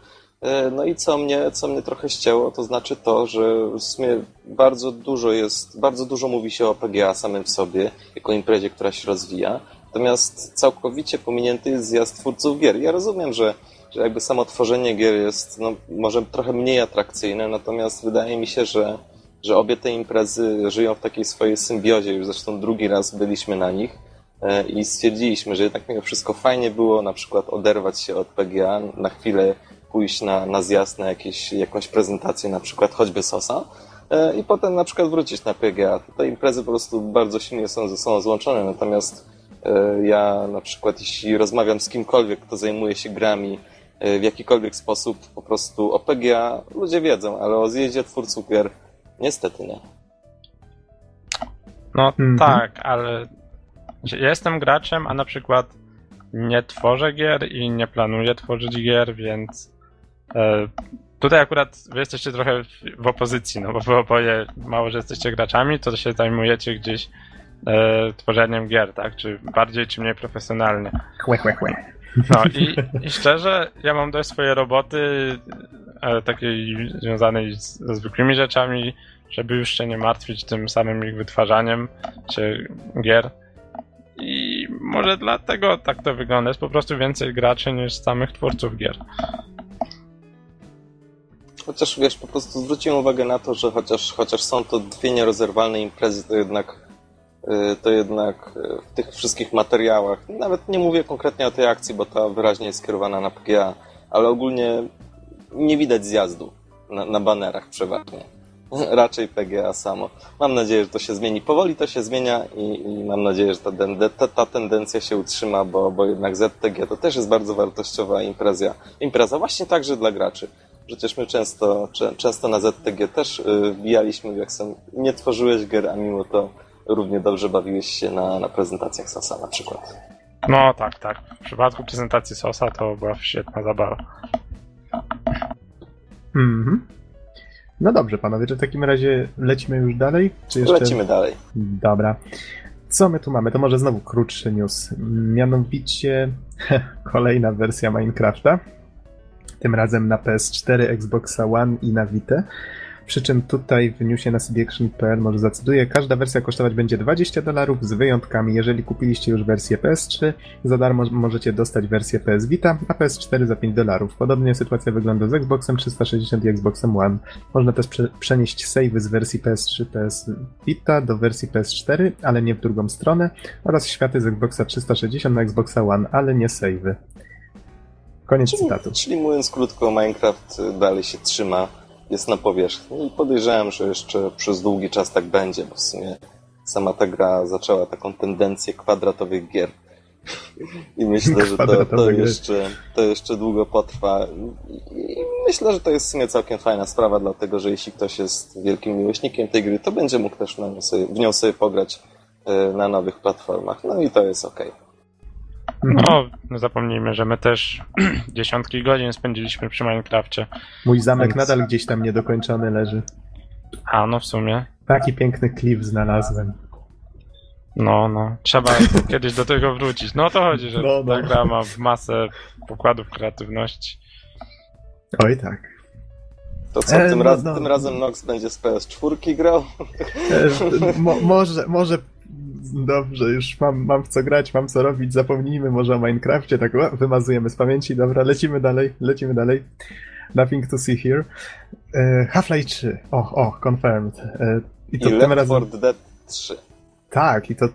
Y, no i co mnie, co mnie trochę ścięło, to znaczy to, że w sumie bardzo dużo jest, bardzo dużo mówi się o PGA samym w sobie, jako imprezie, która się rozwija, natomiast całkowicie pominięty jest zjazd twórców gier. Ja rozumiem, że, że jakby samo tworzenie gier jest no, może trochę mniej atrakcyjne, natomiast wydaje mi się, że że obie te imprezy żyją w takiej swojej symbiozie. Już zresztą drugi raz byliśmy na nich e, i stwierdziliśmy, że jednak mimo wszystko fajnie było na przykład oderwać się od PGA, na chwilę pójść na, na zjazd, na jakieś, jakąś prezentację, na przykład choćby Sosa e, i potem na przykład wrócić na PGA. Te imprezy po prostu bardzo silnie są ze sobą złączone, natomiast e, ja na przykład jeśli rozmawiam z kimkolwiek, kto zajmuje się grami w jakikolwiek sposób, po prostu o PGA ludzie wiedzą, ale o zjeździe twórców gier Niestety nie. No mhm. tak, ale ja jestem graczem, a na przykład nie tworzę gier i nie planuję tworzyć gier, więc e, tutaj akurat wy jesteście trochę w, w, opozycji, no bo wy oboje mało, że jesteście graczami, to się zajmujecie gdzieś e, tworzeniem gier, tak? Czy bardziej, czy mniej profesjonalnie. Chłe, chłe, chłe. No i, i szczerze, ja mam dość swoje roboty e, takiej związanej z, ze zwykłymi rzeczami, żeby już się nie martwić tym samym ich wytwarzaniem czy gier. I może dlatego tak to wygląda. Jest po prostu więcej graczy niż samych twórców gier. Chociaż wiesz, po prostu zwróciłem uwagę na to, że chociaż, chociaż są to dwie nierozerwalne imprezy, to jednak to jednak y, w tych wszystkich materiałach, nawet nie mówię konkretnie o tej akcji, bo ta wyraźnie jest skierowana na PGA, ale ogólnie nie widać zjazdu na, na banerach przeważnie. raczej PGA samo. Mam nadzieję, że to się zmieni. Powoli to się zmienia i, i mam nadzieję, że ta, ta, ta, tendencja się utrzyma, bo, bo jednak ZTG to też jest bardzo wartościowa impreza. Impreza właśnie także dla graczy. Przecież my często, często na ZTG też y, wbijaliśmy, jak sam nie tworzyłeś gier, a mimo to równie dobrze bawiłeś się na, na prezentacjach Sosa na przykład. No tak, tak. W przypadku prezentacji Sosa to była świetna zabawa. Mhm. No dobrze, panowie, czy w takim razie lecimy już dalej? Czy jeszcze... Lecimy dalej. Dobra. Co my tu mamy? To może znowu krótszy news. Mianowicie kolejna wersja Minecrafta. Tym razem na PS4, Xboxa One i na Vita. Przy czym tutaj w newsie na cdaction.pl może zacytuję, każda wersja kosztować będzie 20 dolarów z wyjątkami. Jeżeli kupiliście już wersję PS3, za darmo możecie dostać wersję PS Vita, a PS4 za 5 dolarów. Podobnie sytuacja wygląda z Xboxem 360 i Xboxem One. Można też prze przenieść savey z wersji PS3, PS Vita do wersji PS4, ale nie w drugą stronę, oraz światy z Xboxa 360 na Xboxa One, ale nie savey. Koniec czyli, cytatu. Czyli mówiąc krótko, Minecraft dalej się trzyma jest na powierzchni i podejrzewam, że jeszcze przez długi czas tak będzie, bo w sumie sama ta gra zaczęła taką tendencję kwadratowych gier. I myślę, że to, to, jeszcze, to jeszcze długo potrwa. I myślę, że to jest w sumie całkiem fajna sprawa, dlatego że jeśli ktoś jest wielkim miłośnikiem tej gry, to będzie mógł też sobie, w nią sobie pograć e, na nowych platformach. No i to jest ok. No, no, zapomnijmy, że my też dziesiątki godzin spędziliśmy przy Minecrafcie. Mój zamek Więc... nadal gdzieś tam niedokończony leży. A, no w sumie. Taki piękny klif znalazłem. No, no. Trzeba kiedyś do tego wrócić. No o to chodzi, że no, no. ta gra ma masę pokładów kreatywności. Oj tak. To co, e, tym, no, raz, no. tym razem Nox będzie z PS4 grał? E, mo, może, może Dobrze, już mam, mam w co grać, mam co robić, zapomnijmy może o Minecrafcie, tak o, wymazujemy z pamięci, dobra, lecimy dalej, lecimy dalej. Nothing to see here. E, Half-Life 3. Och, och, confirmed. E, I to I tym Left razem... Dead 3. Tak, i to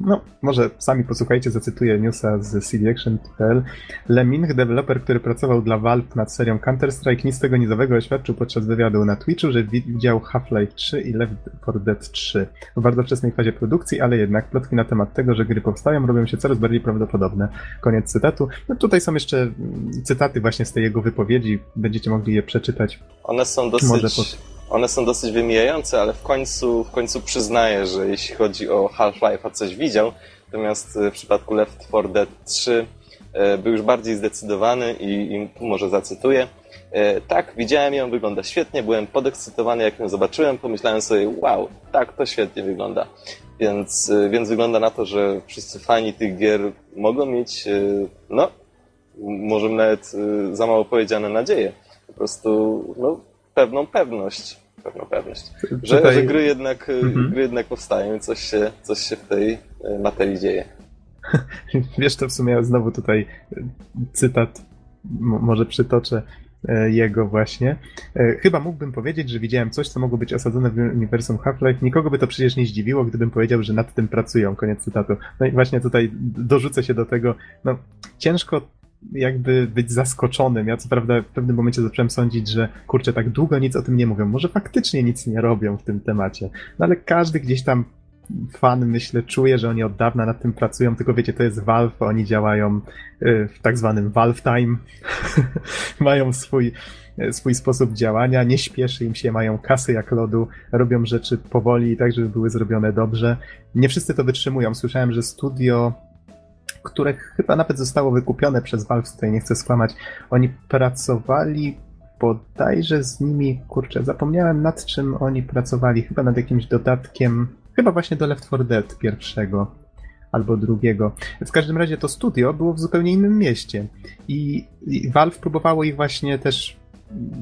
no, może sami posłuchajcie, zacytuję newsa z cdaction.pl. Leming, deweloper, który pracował dla Valve nad serią Counter-Strike, nic tego nizowego oświadczył podczas wywiadu na Twitchu, że widział Half-Life 3 i Left 4 Dead 3 w bardzo wczesnej fazie produkcji, ale jednak plotki na temat tego, że gry powstają, robią się coraz bardziej prawdopodobne. Koniec cytatu. No tutaj są jeszcze mm, cytaty właśnie z tej jego wypowiedzi, będziecie mogli je przeczytać. One są dosyć... One są dosyć wymijające, ale w końcu, w końcu przyznaję, że jeśli chodzi o Half-Life'a coś widział, natomiast e, w przypadku Left 4 Dead 3 e, był już bardziej zdecydowany i, i może zacytuję. E, tak, widziałem ją, wygląda świetnie, byłem podekscytowany jak ją zobaczyłem, pomyślałem sobie, wow, tak, to świetnie wygląda. Więc, więc wygląda na to, że wszyscy fani tych gier mogą mieć, no, może nawet za mało powiedziane nadzieje. Po prostu, no, pewną pewność pewną pewność, że, Tutaj... że gry, jednak, y, mhm. gry jednak powstają i coś się, coś się w tej y, materii dzieje. Wiesz, to w sumie znowu tutaj y, cytat, może przytoczę jego właśnie. Chyba mógłbym powiedzieć, że widziałem coś, co mogło być osadzone w uniwersum Half-Life. Nikogo by to przecież nie zdziwiło, gdybym powiedział, że nad tym pracują. Koniec cytatu. No i właśnie tutaj dorzucę się do tego. No, ciężko jakby być zaskoczonym. Ja co prawda w pewnym momencie zacząłem sądzić, że kurczę, tak długo nic o tym nie mówią. Może faktycznie nic nie robią w tym temacie. No ale każdy gdzieś tam fan, myślę, czuje, że oni od dawna nad tym pracują, tylko wiecie, to jest Valve, oni działają y, w tak zwanym Valve Time. mają swój, y, swój sposób działania, nie śpieszy im się, mają kasy jak lodu, robią rzeczy powoli, tak żeby były zrobione dobrze. Nie wszyscy to wytrzymują. Słyszałem, że studio które chyba nawet zostało wykupione przez Valve, tutaj nie chcę skłamać. Oni pracowali bodajże z nimi, kurczę, zapomniałem nad czym oni pracowali, chyba nad jakimś dodatkiem, chyba właśnie do Left 4 Dead pierwszego albo drugiego. W każdym razie to studio było w zupełnie innym mieście i, i Valve próbowało ich właśnie też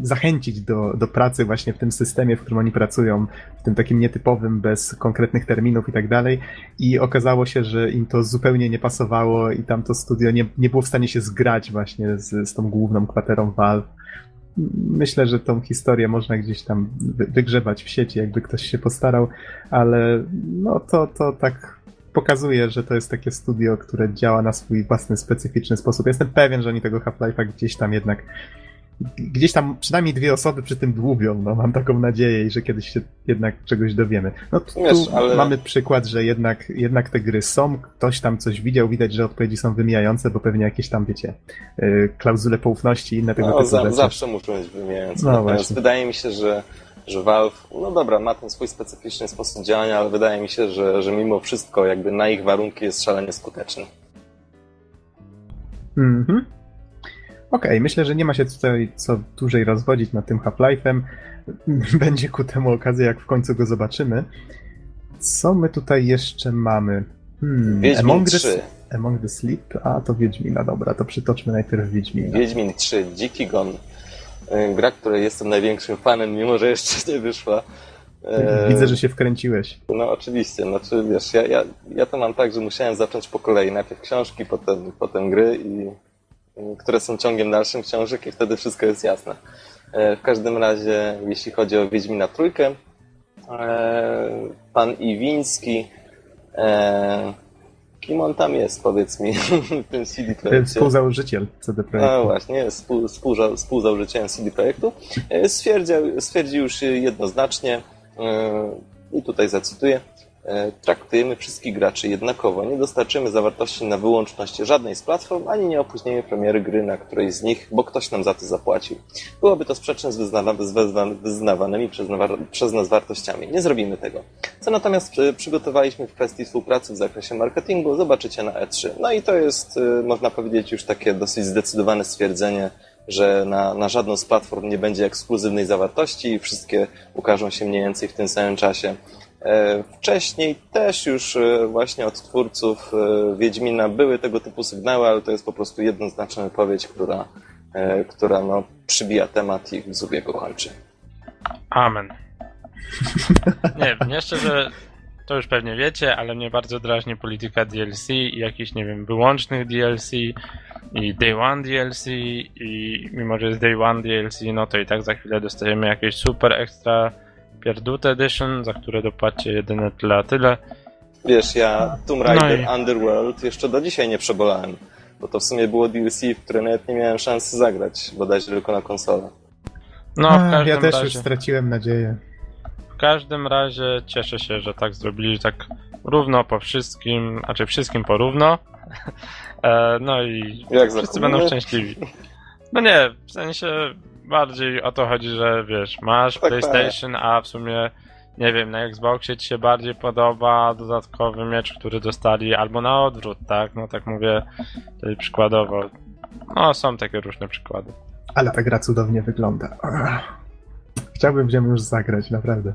zachęcić do, do pracy właśnie w tym systemie, w którym oni pracują, w tym takim nietypowym, bez konkretnych terminów i tak dalej. I okazało się, że im to zupełnie nie pasowało i tam to studio nie, nie było w stanie się zgrać właśnie z, z tą główną kwaterą Valve. Myślę, że tą historię można gdzieś tam wygrzebać w sieci, jakby ktoś się postarał, ale no to, to tak pokazuje, że to jest takie studio, które działa na swój własny, specyficzny sposób. Jestem pewien, że oni tego Half-Life'a gdzieś tam jednak gdzieś tam przynajmniej dwie osoby przy tym dłubią, no mam taką nadzieję i że kiedyś się jednak czegoś dowiemy. No tu, Wiesz, ale... mamy przykład, że jednak, jednak te gry są, ktoś tam coś widział, widać, że odpowiedzi są wymijające, bo pewnie jakieś tam, wiecie, yy, klauzule poufności i inne tego no, typu za, Zawsze muszą być wymijające. No, Natomiast wydaje mi się, że że Valve, no dobra, ma ten swój specyficzny sposób działania, ale wydaje mi się, że, że mimo wszystko jakby na ich warunki jest szalenie skuteczny. Mhm. Okej, okay, myślę, że nie ma się tutaj co dłużej rozwodzić nad tym Half-Life'em. Będzie ku temu okazja, jak w końcu go zobaczymy. Co my tutaj jeszcze mamy? Hmm, Wiedźmin Among 3. The, Among the Sleep? A, to Wiedźmina, dobra, to przytoczmy najpierw Wiedźmina. Wiedźmin 3, Dziki Gon. Y, gra, której jestem największym fanem, mimo że jeszcze nie wyszła. E, Widzę, że się wkręciłeś. No oczywiście, znaczy wiesz, ja, ja, ja to mam tak, że musiałem zacząć po kolei. Najpierw książki, potem, potem gry i które są ciągiem dalszym książek i wtedy wszystko jest jasne. E, w każdym razie, jeśli chodzi o Wiedźmina Trójkę, e, pan Iwiński, e, kim on tam jest, powiedz mi, w tym CD Projekcie? Współzałożyciel CD Projektu. No właśnie, współ, współza, współzałożycielem CD Projektu. Stwierdził, stwierdził już jednoznacznie, i tutaj zacytuję, traktujemy wszystkich graczy jednakowo. Nie dostarczymy zawartości na wyłączność żadnej z platform, ani nie opóźnimy premiery gry na którejś z nich, bo ktoś nam za to zapłacił. Byłoby to sprzeczne z, wyznawanymi przez, przez nas wartościami. Nie zrobimy tego. Co natomiast e, przygotowaliśmy w kwestii współpracy w zakresie marketingu, zobaczycie na E3. No i to jest, e, można powiedzieć, już takie dosyć zdecydowane stwierdzenie, że na, na żadną z platform nie będzie ekskluzywnej zawartości i wszystkie ukażą się mniej więcej w tym samym czasie. E, wcześniej też już e, właśnie od twórców e, Wiedźmina były tego typu sygnały, ale to jest po prostu jednoznaczna wypowiedź, która, która no, przybija temat i w Zubiego kończy. Amen. Nie, mnie szczerze, to już pewnie wiecie, ale mnie bardzo drażni polityka DLC i jakichś, nie wiem, wyłącznych DLC. i Day One DLC i mimo, że jest Day One DLC, no to i tak za chwilę dostajemy jakieś super ekstra pierdute edition, za które dopłacie jedyne tyle a tyle. Wiesz, ja Tomb Raider No i- Underworld jeszcze do dzisiaj nie przebolałem, bo to w sumie było DLC, w które nawet nie miałem szansy zagrać, bodajże tylko na konsolę. No, każdym ja też razie... już straciłem nadzieję. W każdym razie cieszę się, że tak zrobili, że tak równo po wszystkim, a czy wszystkim porówno. E, no i Jak wszyscy będą szczęśliwi. No nie, w sensie bardziej o to chodzi, że wiesz, masz Tak, PlayStation, a w sumie nie wiem, na Xboxie ci się bardziej podoba dodatkowy miecz, który dostali, albo na odwrót, tak? No tak mówię tutaj przykładowo. No są takie różne przykłady. Ale ta gra cudownie wygląda. Chciałbym w nią już zagrać, naprawdę.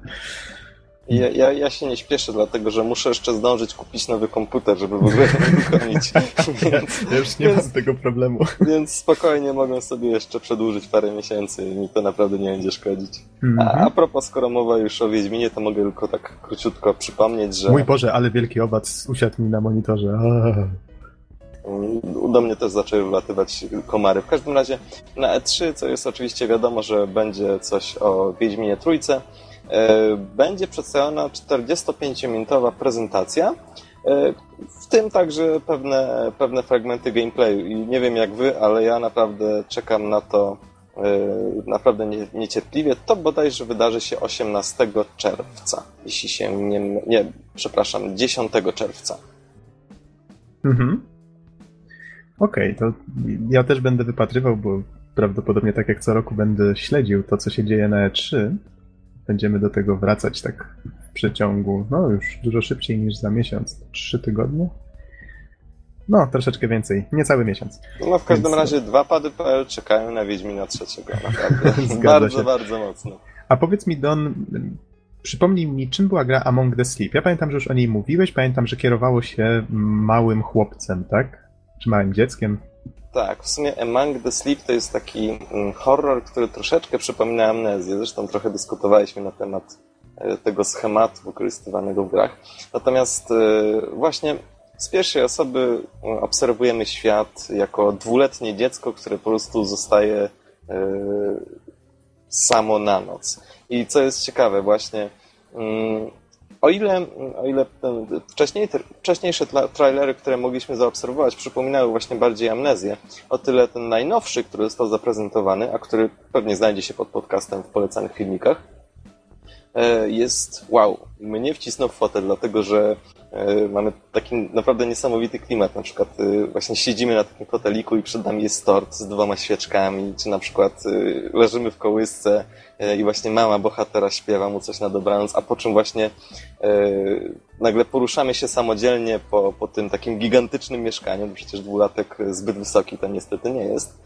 Ja, ja, ja się nie śpieszę, dlatego że muszę jeszcze zdążyć kupić nowy komputer, żeby w ogóle uruchomić. więc, Ja już nie mam tego problemu. więc spokojnie mogą sobie jeszcze przedłużyć parę miesięcy i mi to naprawdę nie będzie szkodzić. A, Mhm. a propos, skoro mowa już o Wiedźminie, to mogę tylko tak króciutko przypomnieć, że Mój Boże, ale wielki owad usiadł mi na monitorze. Do mnie też zaczęły wylatywać komary. W każdym razie na E3, co jest oczywiście wiadomo, że będzie coś o Wiedźminie Trójce, będzie przedstawiona 45-minutowa prezentacja, e, w tym także pewne, pewne fragmenty gameplayu. I nie wiem jak wy, ale ja naprawdę czekam na to e, naprawdę nie, niecierpliwie. To bodajże wydarzy się 18 czerwca, jeśli się nie... nie przepraszam, 10 czerwca. Mhm. Okej, to ja też będę wypatrywał, bo prawdopodobnie tak jak co roku będę śledził to, co się dzieje na E3. Będziemy do tego wracać tak w przeciągu, no już dużo szybciej niż za miesiąc. Trzy tygodnie? No, troszeczkę więcej. Niecały miesiąc. No w każdym Więc- razie dwa pady.pl czekają na Wiedźmina trzeciego, naprawdę. Bardzo, się. bardzo mocno. A powiedz mi, Don, przypomnij mi, czym była gra Among the Sleep? Ja pamiętam, że już o niej mówiłeś, pamiętam, że kierowało się małym chłopcem, tak? Czy małym dzieckiem? Tak, w sumie Among the Sleep to jest taki mm, horror, który troszeczkę przypomina amnezję. Zresztą trochę dyskutowaliśmy na temat e, tego schematu wykorzystywanego w grach. Natomiast e, właśnie z pierwszej osoby mm, obserwujemy świat jako dwuletnie dziecko, które po prostu zostaje e, samo na noc. I co jest ciekawe, właśnie mm, o ile, o ile wcześniej, te, wcześniejsze tla, trailery, które mogliśmy zaobserwować, przypominały właśnie bardziej amnezję, o tyle ten najnowszy, który został zaprezentowany, a który pewnie znajdzie się pod podcastem w polecanych filmikach, e, jest wow. Mnie wcisnął w fotel, dlatego że e, mamy taki naprawdę niesamowity klimat. Na przykład e, właśnie siedzimy na takim foteliku i przed nami jest tort z dwoma świeczkami, czy na przykład e, leżymy w kołysce i właśnie mama bohatera śpiewa mu coś na dobranoc, a po czym właśnie nagle poruszamy się samodzielnie po, po tym takim gigantycznym mieszkaniu, bo przecież dwulatek zbyt wysoki to niestety nie jest.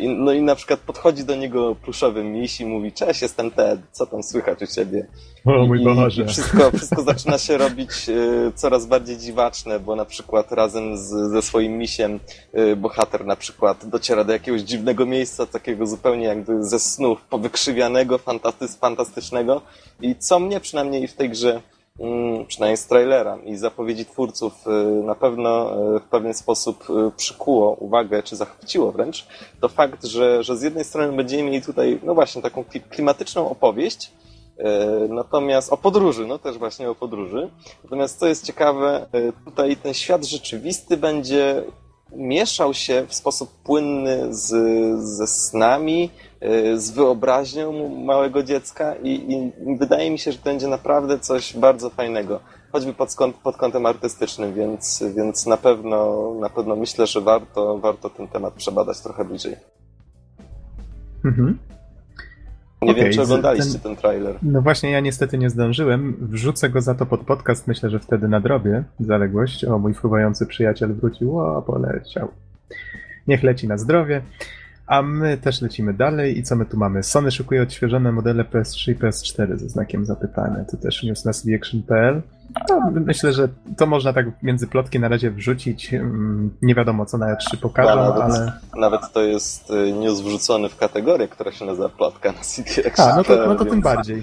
No i na przykład podchodzi do niego pluszowy miś i mówi, cześć, jestem Ted, co tam słychać u ciebie? O mój Boże. Wszystko, wszystko zaczyna się robić e, coraz bardziej dziwaczne, bo na przykład razem z, ze swoim misiem e, bohater na przykład dociera do jakiegoś dziwnego miejsca, takiego zupełnie jakby ze snów, powykrzywianego, fantasty, fantastycznego. I co mnie przynajmniej w tej grze, mm, przynajmniej z trailera i zapowiedzi twórców e, na pewno w pewien sposób przykuło uwagę, czy zachwyciło wręcz, to fakt, że, że z jednej strony będziemy mieli tutaj, no właśnie, taką kli- klimatyczną opowieść, Natomiast o podróży, no też właśnie o podróży. Natomiast co jest ciekawe, e, tutaj ten świat rzeczywisty będzie mieszał się w sposób płynny z, ze snami, e, z wyobraźnią małego dziecka i, i wydaje mi się, że to będzie naprawdę coś bardzo fajnego. Choćby pod, pod kątem artystycznym, więc, więc na pewno, na pewno myślę, że warto, warto ten temat przebadać trochę bliżej. Mhm. Nie Okej, wiem, czy oglądaliście ten- ten trailer. No właśnie, ja niestety nie zdążyłem. Wrzucę go za to pod podcast. Myślę, że wtedy nadrobię zaległość. O, mój fruwający przyjaciel wrócił. O, poleciał. Niech leci na zdrowie. A my też lecimy dalej. I co my tu mamy? Sony szykuje odświeżone modele PS3 i PS4 ze znakiem zapytania. To też news na cdaction.pl. No, myślę, że to można tak między plotki na razie wrzucić. Mm, Nie wiadomo, co na E3 pokażą, nawet- ale... Nawet to jest y, news wrzucony w kategorię, która się nazywa plotka na CD A, no to, no to tym bardziej.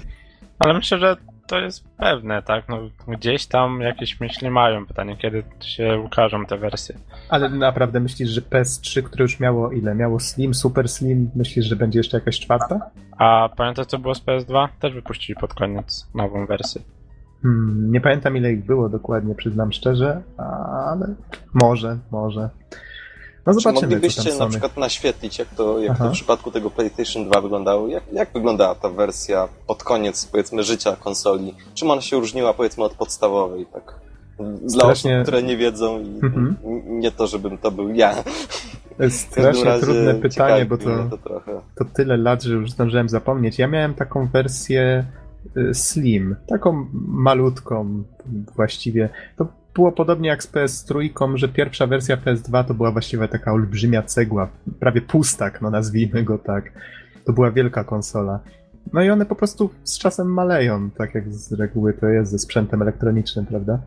Ale myślę, że to jest pewne, tak? No, gdzieś tam jakieś myśli mają. Pytanie, kiedy się ukażą te wersje. Ale naprawdę myślisz, że PS3, które już miało ile? Miało Slim, Super Slim, myślisz, że będzie jeszcze jakaś czwarta? A pamiętasz co było z PS2? Też wypuścili pod koniec nową wersję. Hmm, nie pamiętam ile ich było dokładnie, przyznam szczerze, ale może, może. No Czy zobaczymy, co moglibyście na przykład naświetlić, jak to, jak Aha. to w przypadku tego PlayStation 2 wyglądało? Jak, jak wyglądała ta wersja pod koniec, powiedzmy, życia konsoli? Czym ona się różniła, powiedzmy, od podstawowej, tak? Dla Strasznie- osób, które nie wiedzą i Mhm. nie to, żebym to był ja. To jest strasznie trudne pytanie, bo to, to to tyle lat, że już zdążyłem zapomnieć. Ja miałem taką wersję y, Slim, taką malutką właściwie. To było podobnie jak z PS3, że pierwsza wersja PS2 to była właściwie taka olbrzymia cegła, prawie pustak, no nazwijmy go tak. To była wielka konsola. No i one po prostu z czasem maleją, tak jak z reguły to jest ze sprzętem elektronicznym, prawda?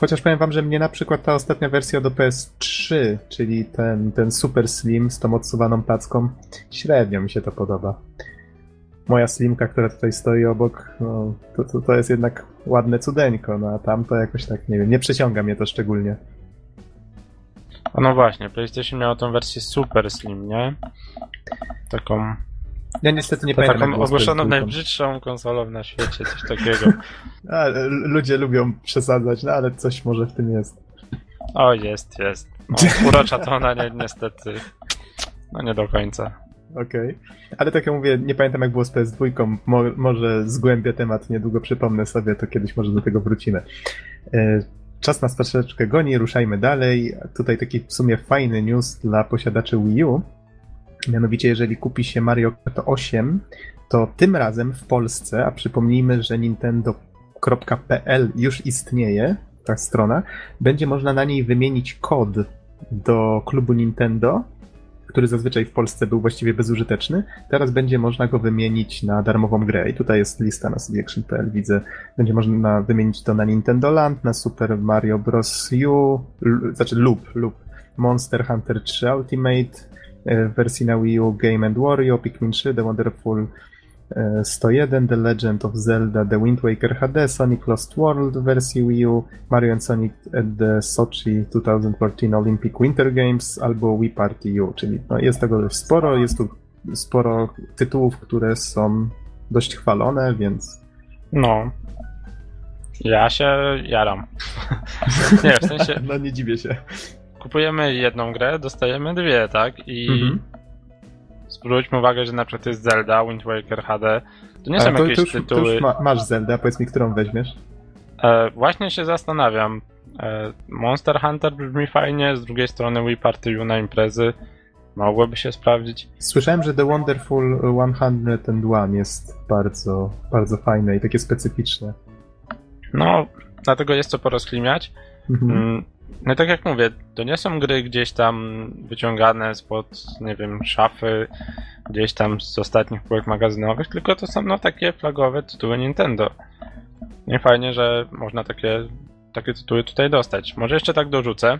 Chociaż powiem wam, że mnie na przykład ta ostatnia wersja do PS3, czyli ten, ten Super Slim z tą odsuwaną placką, średnio mi się to podoba. Moja slimka, która tutaj stoi obok, no, to, to, to jest jednak ładne cudeńko, no a tam to jakoś tak, nie wiem, nie przeciąga mnie to szczególnie. A no właśnie, PlayStation miało tą wersję Super Slim, nie? Taką, Ja niestety nie pamiętam. taką ogłoszoną PS2. najbrzydszą konsolą na świecie, coś takiego. A, ludzie lubią przesadzać, no ale coś może w tym jest. O, jest, jest. No, urocza to ona nie, niestety. No nie do końca. Okej. Ale tak jak mówię, nie pamiętam jak było z PS2. Mo może zgłębię temat, niedługo przypomnę sobie, to kiedyś może do tego wrócimy. E, Czas nas troszeczkę goni, ruszajmy dalej. Tutaj taki w sumie fajny news dla posiadaczy Wii U. Mianowicie, jeżeli kupi się Mario Kart 8, to tym razem w Polsce, a przypomnijmy, że Nintendo.pl już istnieje, ta strona, będzie można na niej wymienić kod do klubu Nintendo, który zazwyczaj w Polsce był właściwie bezużyteczny. Teraz będzie można go wymienić na darmową grę. I tutaj jest lista na cdaction.pl, widzę. Będzie można wymienić to na Nintendo Land, na Super Mario Bros. U, l- znaczy lub, lub Monster Hunter 3 Ultimate, e, w wersji na Wii U Game and Wario, Pikmin 3, The Wonderful 101, The Legend of Zelda, The Wind Waker HD, Sonic Lost World w wersji Wii U, Mario and Sonic at the Sochi 2014 Olympic Winter Games albo Wii Party U, czyli no jest tego dość sporo, jest tu sporo tytułów, które są dość chwalone, więc No. Ja się jaram. nie, w sensie no nie dziwię się. kupujemy jedną grę, dostajemy dwie, tak? I Mhm. Zwróćmy uwagę, że na przykład jest Zelda, Wind Waker HD. To nie są to, jakieś to już, to tytuły. już ma, masz Zelda, powiedz mi, którą weźmiesz? E, właśnie się zastanawiam. E, Monster Hunter brzmi fajnie, z drugiej strony Wii Party U na imprezy mogłoby się sprawdzić. Słyszałem, że The Wonderful 101 jest bardzo, bardzo fajne i takie specyficzne. No, dlatego jest co porozklimiać. Mhm. No i tak jak mówię, to nie są gry gdzieś tam wyciągane spod, nie wiem, szafy, gdzieś tam z ostatnich półek magazynowych, tylko to są no takie flagowe tytuły Nintendo. Nie fajnie, że można takie, takie tytuły tutaj dostać. Może jeszcze tak dorzucę.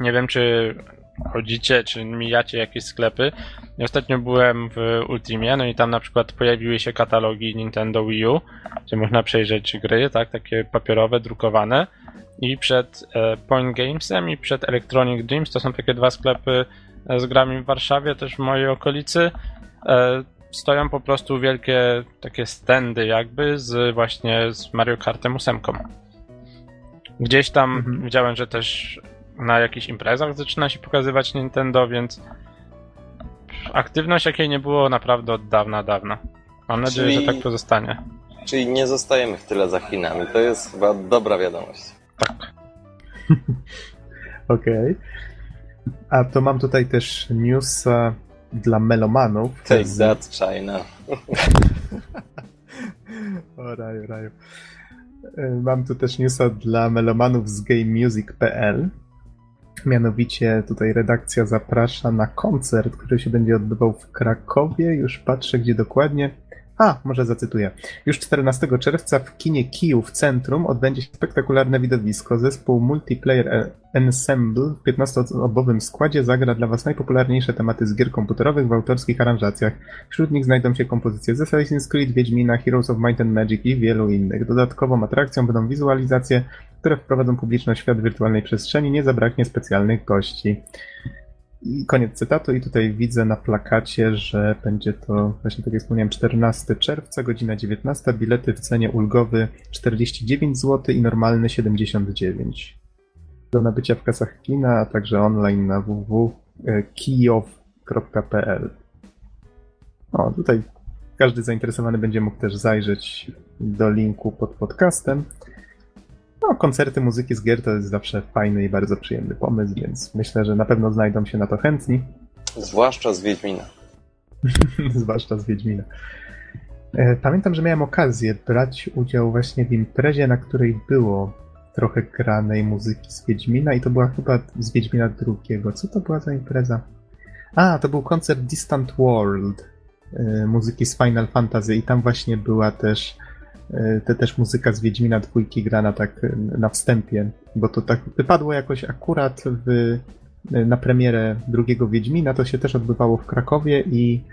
Nie wiem, czy chodzicie, czy mijacie jakieś sklepy. Ja ostatnio byłem w Ultimie, no i tam na przykład pojawiły się katalogi Nintendo Wii U, gdzie można przejrzeć gry, tak, takie papierowe, drukowane. I przed e, Point Gamesem i przed Electronic Dreams, to są takie dwa sklepy e, z grami w Warszawie, też w mojej okolicy. E, stoją po prostu wielkie takie standy jakby z właśnie z Mario Kartem 8. Gdzieś tam Mhm. widziałem, że też na jakichś imprezach zaczyna się pokazywać Nintendo, więc aktywność jakiej nie było naprawdę od dawna, dawna. Mam nadzieję, Czyli- że tak pozostanie. Czyli nie zostajemy w tyle za Chinami. To jest chyba dobra wiadomość. Tak. Okej. A to mam tutaj też newsa dla melomanów. Take z- that, China. O raju, raju. Y, Mam tu też newsa dla melomanów z gamemusic.pl. Mianowicie tutaj redakcja zaprasza na koncert, który się będzie odbywał w Krakowie. Już patrzę, gdzie dokładnie. A, może zacytuję. Już 14 czerwca w kinie Kijów Centrum odbędzie się spektakularne widowisko. Zespół Multiplayer Ensemble w 15-osobowym składzie zagra dla Was najpopularniejsze tematy z gier komputerowych w autorskich aranżacjach. Wśród nich znajdą się kompozycje z Assassin's Creed, Wiedźmina, Heroes of Might and Magic i wielu innych. Dodatkową atrakcją będą wizualizacje, które wprowadzą publiczność w świat wirtualnej przestrzeni. Nie zabraknie specjalnych gości. Koniec cytatu i tutaj widzę na plakacie, że będzie to właśnie tak jak wspomniałem 14 czerwca, godzina 19, bilety w cenie ulgowy 49 zł i normalny 79. Do nabycia w kasach kina, a także online na www.kijow.pl O, tutaj każdy zainteresowany będzie mógł też zajrzeć do linku pod podcastem. No, koncerty muzyki z gier to jest zawsze fajny i bardzo przyjemny pomysł, więc myślę, że na pewno znajdą się na to chętni. Zwłaszcza z Wiedźmina. Zwłaszcza z Wiedźmina. E, pamiętam, że miałem okazję brać udział właśnie w imprezie, na której było trochę granej muzyki z Wiedźmina i to była chyba z Wiedźmina drugiego. Co to była za impreza? A, to był koncert Distant World e, muzyki z Final Fantasy i tam właśnie była też te też muzyka z Wiedźmina dwójki grana tak e, na wstępie, bo to tak wypadło jakoś akurat w, e, na premierę drugiego Wiedźmina, to się też odbywało w Krakowie i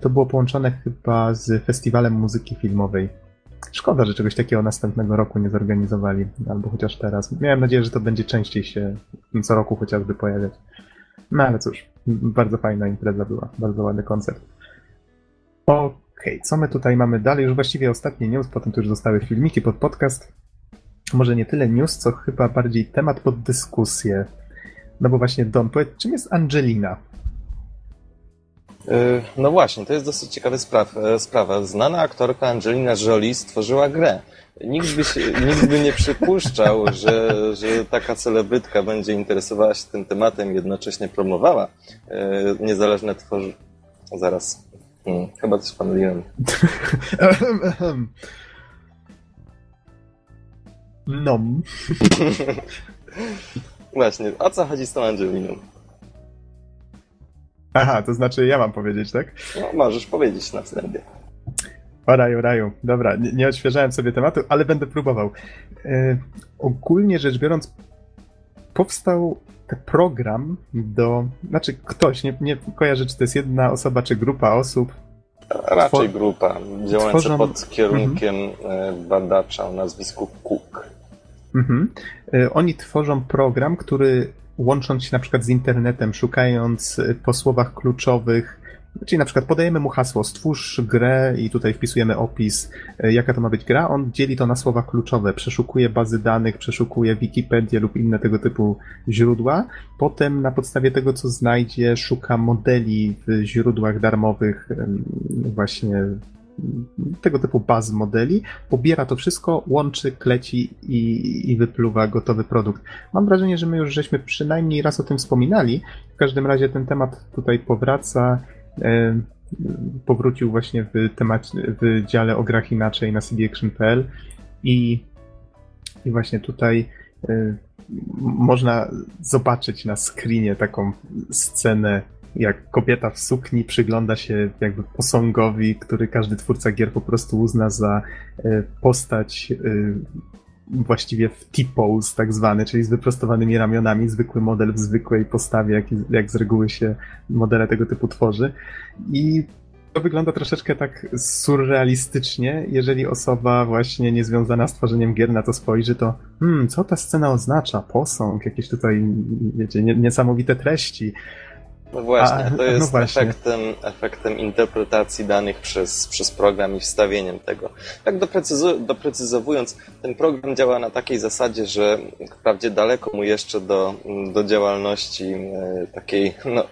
to było połączone chyba z festiwalem muzyki filmowej. Szkoda, że czegoś takiego następnego roku nie zorganizowali, albo chociaż teraz. Miałem nadzieję, że to będzie częściej się co roku chociażby pojawiać. No ale cóż, bardzo fajna impreza była, bardzo ładny koncert. O Okej, okay, co my tutaj mamy dalej? Już właściwie ostatni news, potem to już zostały filmiki pod podcast. Może nie tyle news, co chyba bardziej temat pod dyskusję. No bo właśnie, Don, powiedz, czym jest Angelina? E, no właśnie, to jest dosyć ciekawa sprawa. sprawa. Znana aktorka Angelina Jolie stworzyła grę. Nikt by, się, nikt by nie przypuszczał, że, że taka celebrytka będzie interesowała się tym tematem i jednocześnie promowała e, niezależne tworzy... Zaraz. Hmm, chyba coś pomyliłem. No. Właśnie, o co chodzi z tą Angeliną? Aha, to znaczy ja mam powiedzieć, tak? No, możesz powiedzieć na wstępie. O raju, raju. Dobra, nie, nie odświeżałem sobie tematu, ale będę próbował. E, ogólnie rzecz biorąc, powstał program do. Znaczy, ktoś, nie, nie kojarzę, czy to jest jedna osoba, czy grupa osób. Raczej grupa, działająca tworzą... pod kierunkiem mhm. badacza o nazwisku Cook. Mhm. E, oni tworzą program, który łącząc się na przykład z internetem, szukając e, po słowach kluczowych, Czyli na przykład podajemy mu hasło, stwórz grę i tutaj wpisujemy opis, e, jaka to ma być gra. On dzieli to na słowa kluczowe, przeszukuje bazy danych, przeszukuje Wikipedię lub inne tego typu źródła. Potem na podstawie tego, co znajdzie, szuka modeli w źródłach darmowych, właśnie tego typu baz modeli, pobiera to wszystko, łączy, kleci i, i wypluwa gotowy produkt. Mam wrażenie, że my już żeśmy przynajmniej raz o tym wspominali. W każdym razie ten temat tutaj powraca. E, powrócił właśnie w, temat, w dziale o grach inaczej na cdaction.pl i, i właśnie tutaj e, można zobaczyć na screenie taką scenę, jak kobieta w sukni przygląda się jakby posągowi, który każdy twórca gier po prostu uzna za e, postać właściwie w T-pose tak zwany, czyli z wyprostowanymi ramionami, zwykły model w zwykłej postawie, jak, jak z reguły się modele tego typu tworzy. I to wygląda troszeczkę tak surrealistycznie, jeżeli osoba właśnie niezwiązana z tworzeniem gier na to spojrzy, to hmm, co ta scena oznacza? Posąg, jakieś tutaj, wiecie, niesamowite treści. No właśnie, to no jest no właśnie. Efektem, efektem interpretacji danych przez, przez program i wstawieniem tego. Tak doprecyzu, doprecyzowując, ten program działa na takiej zasadzie, że wprawdzie daleko mu jeszcze do, do działalności e, takiej no,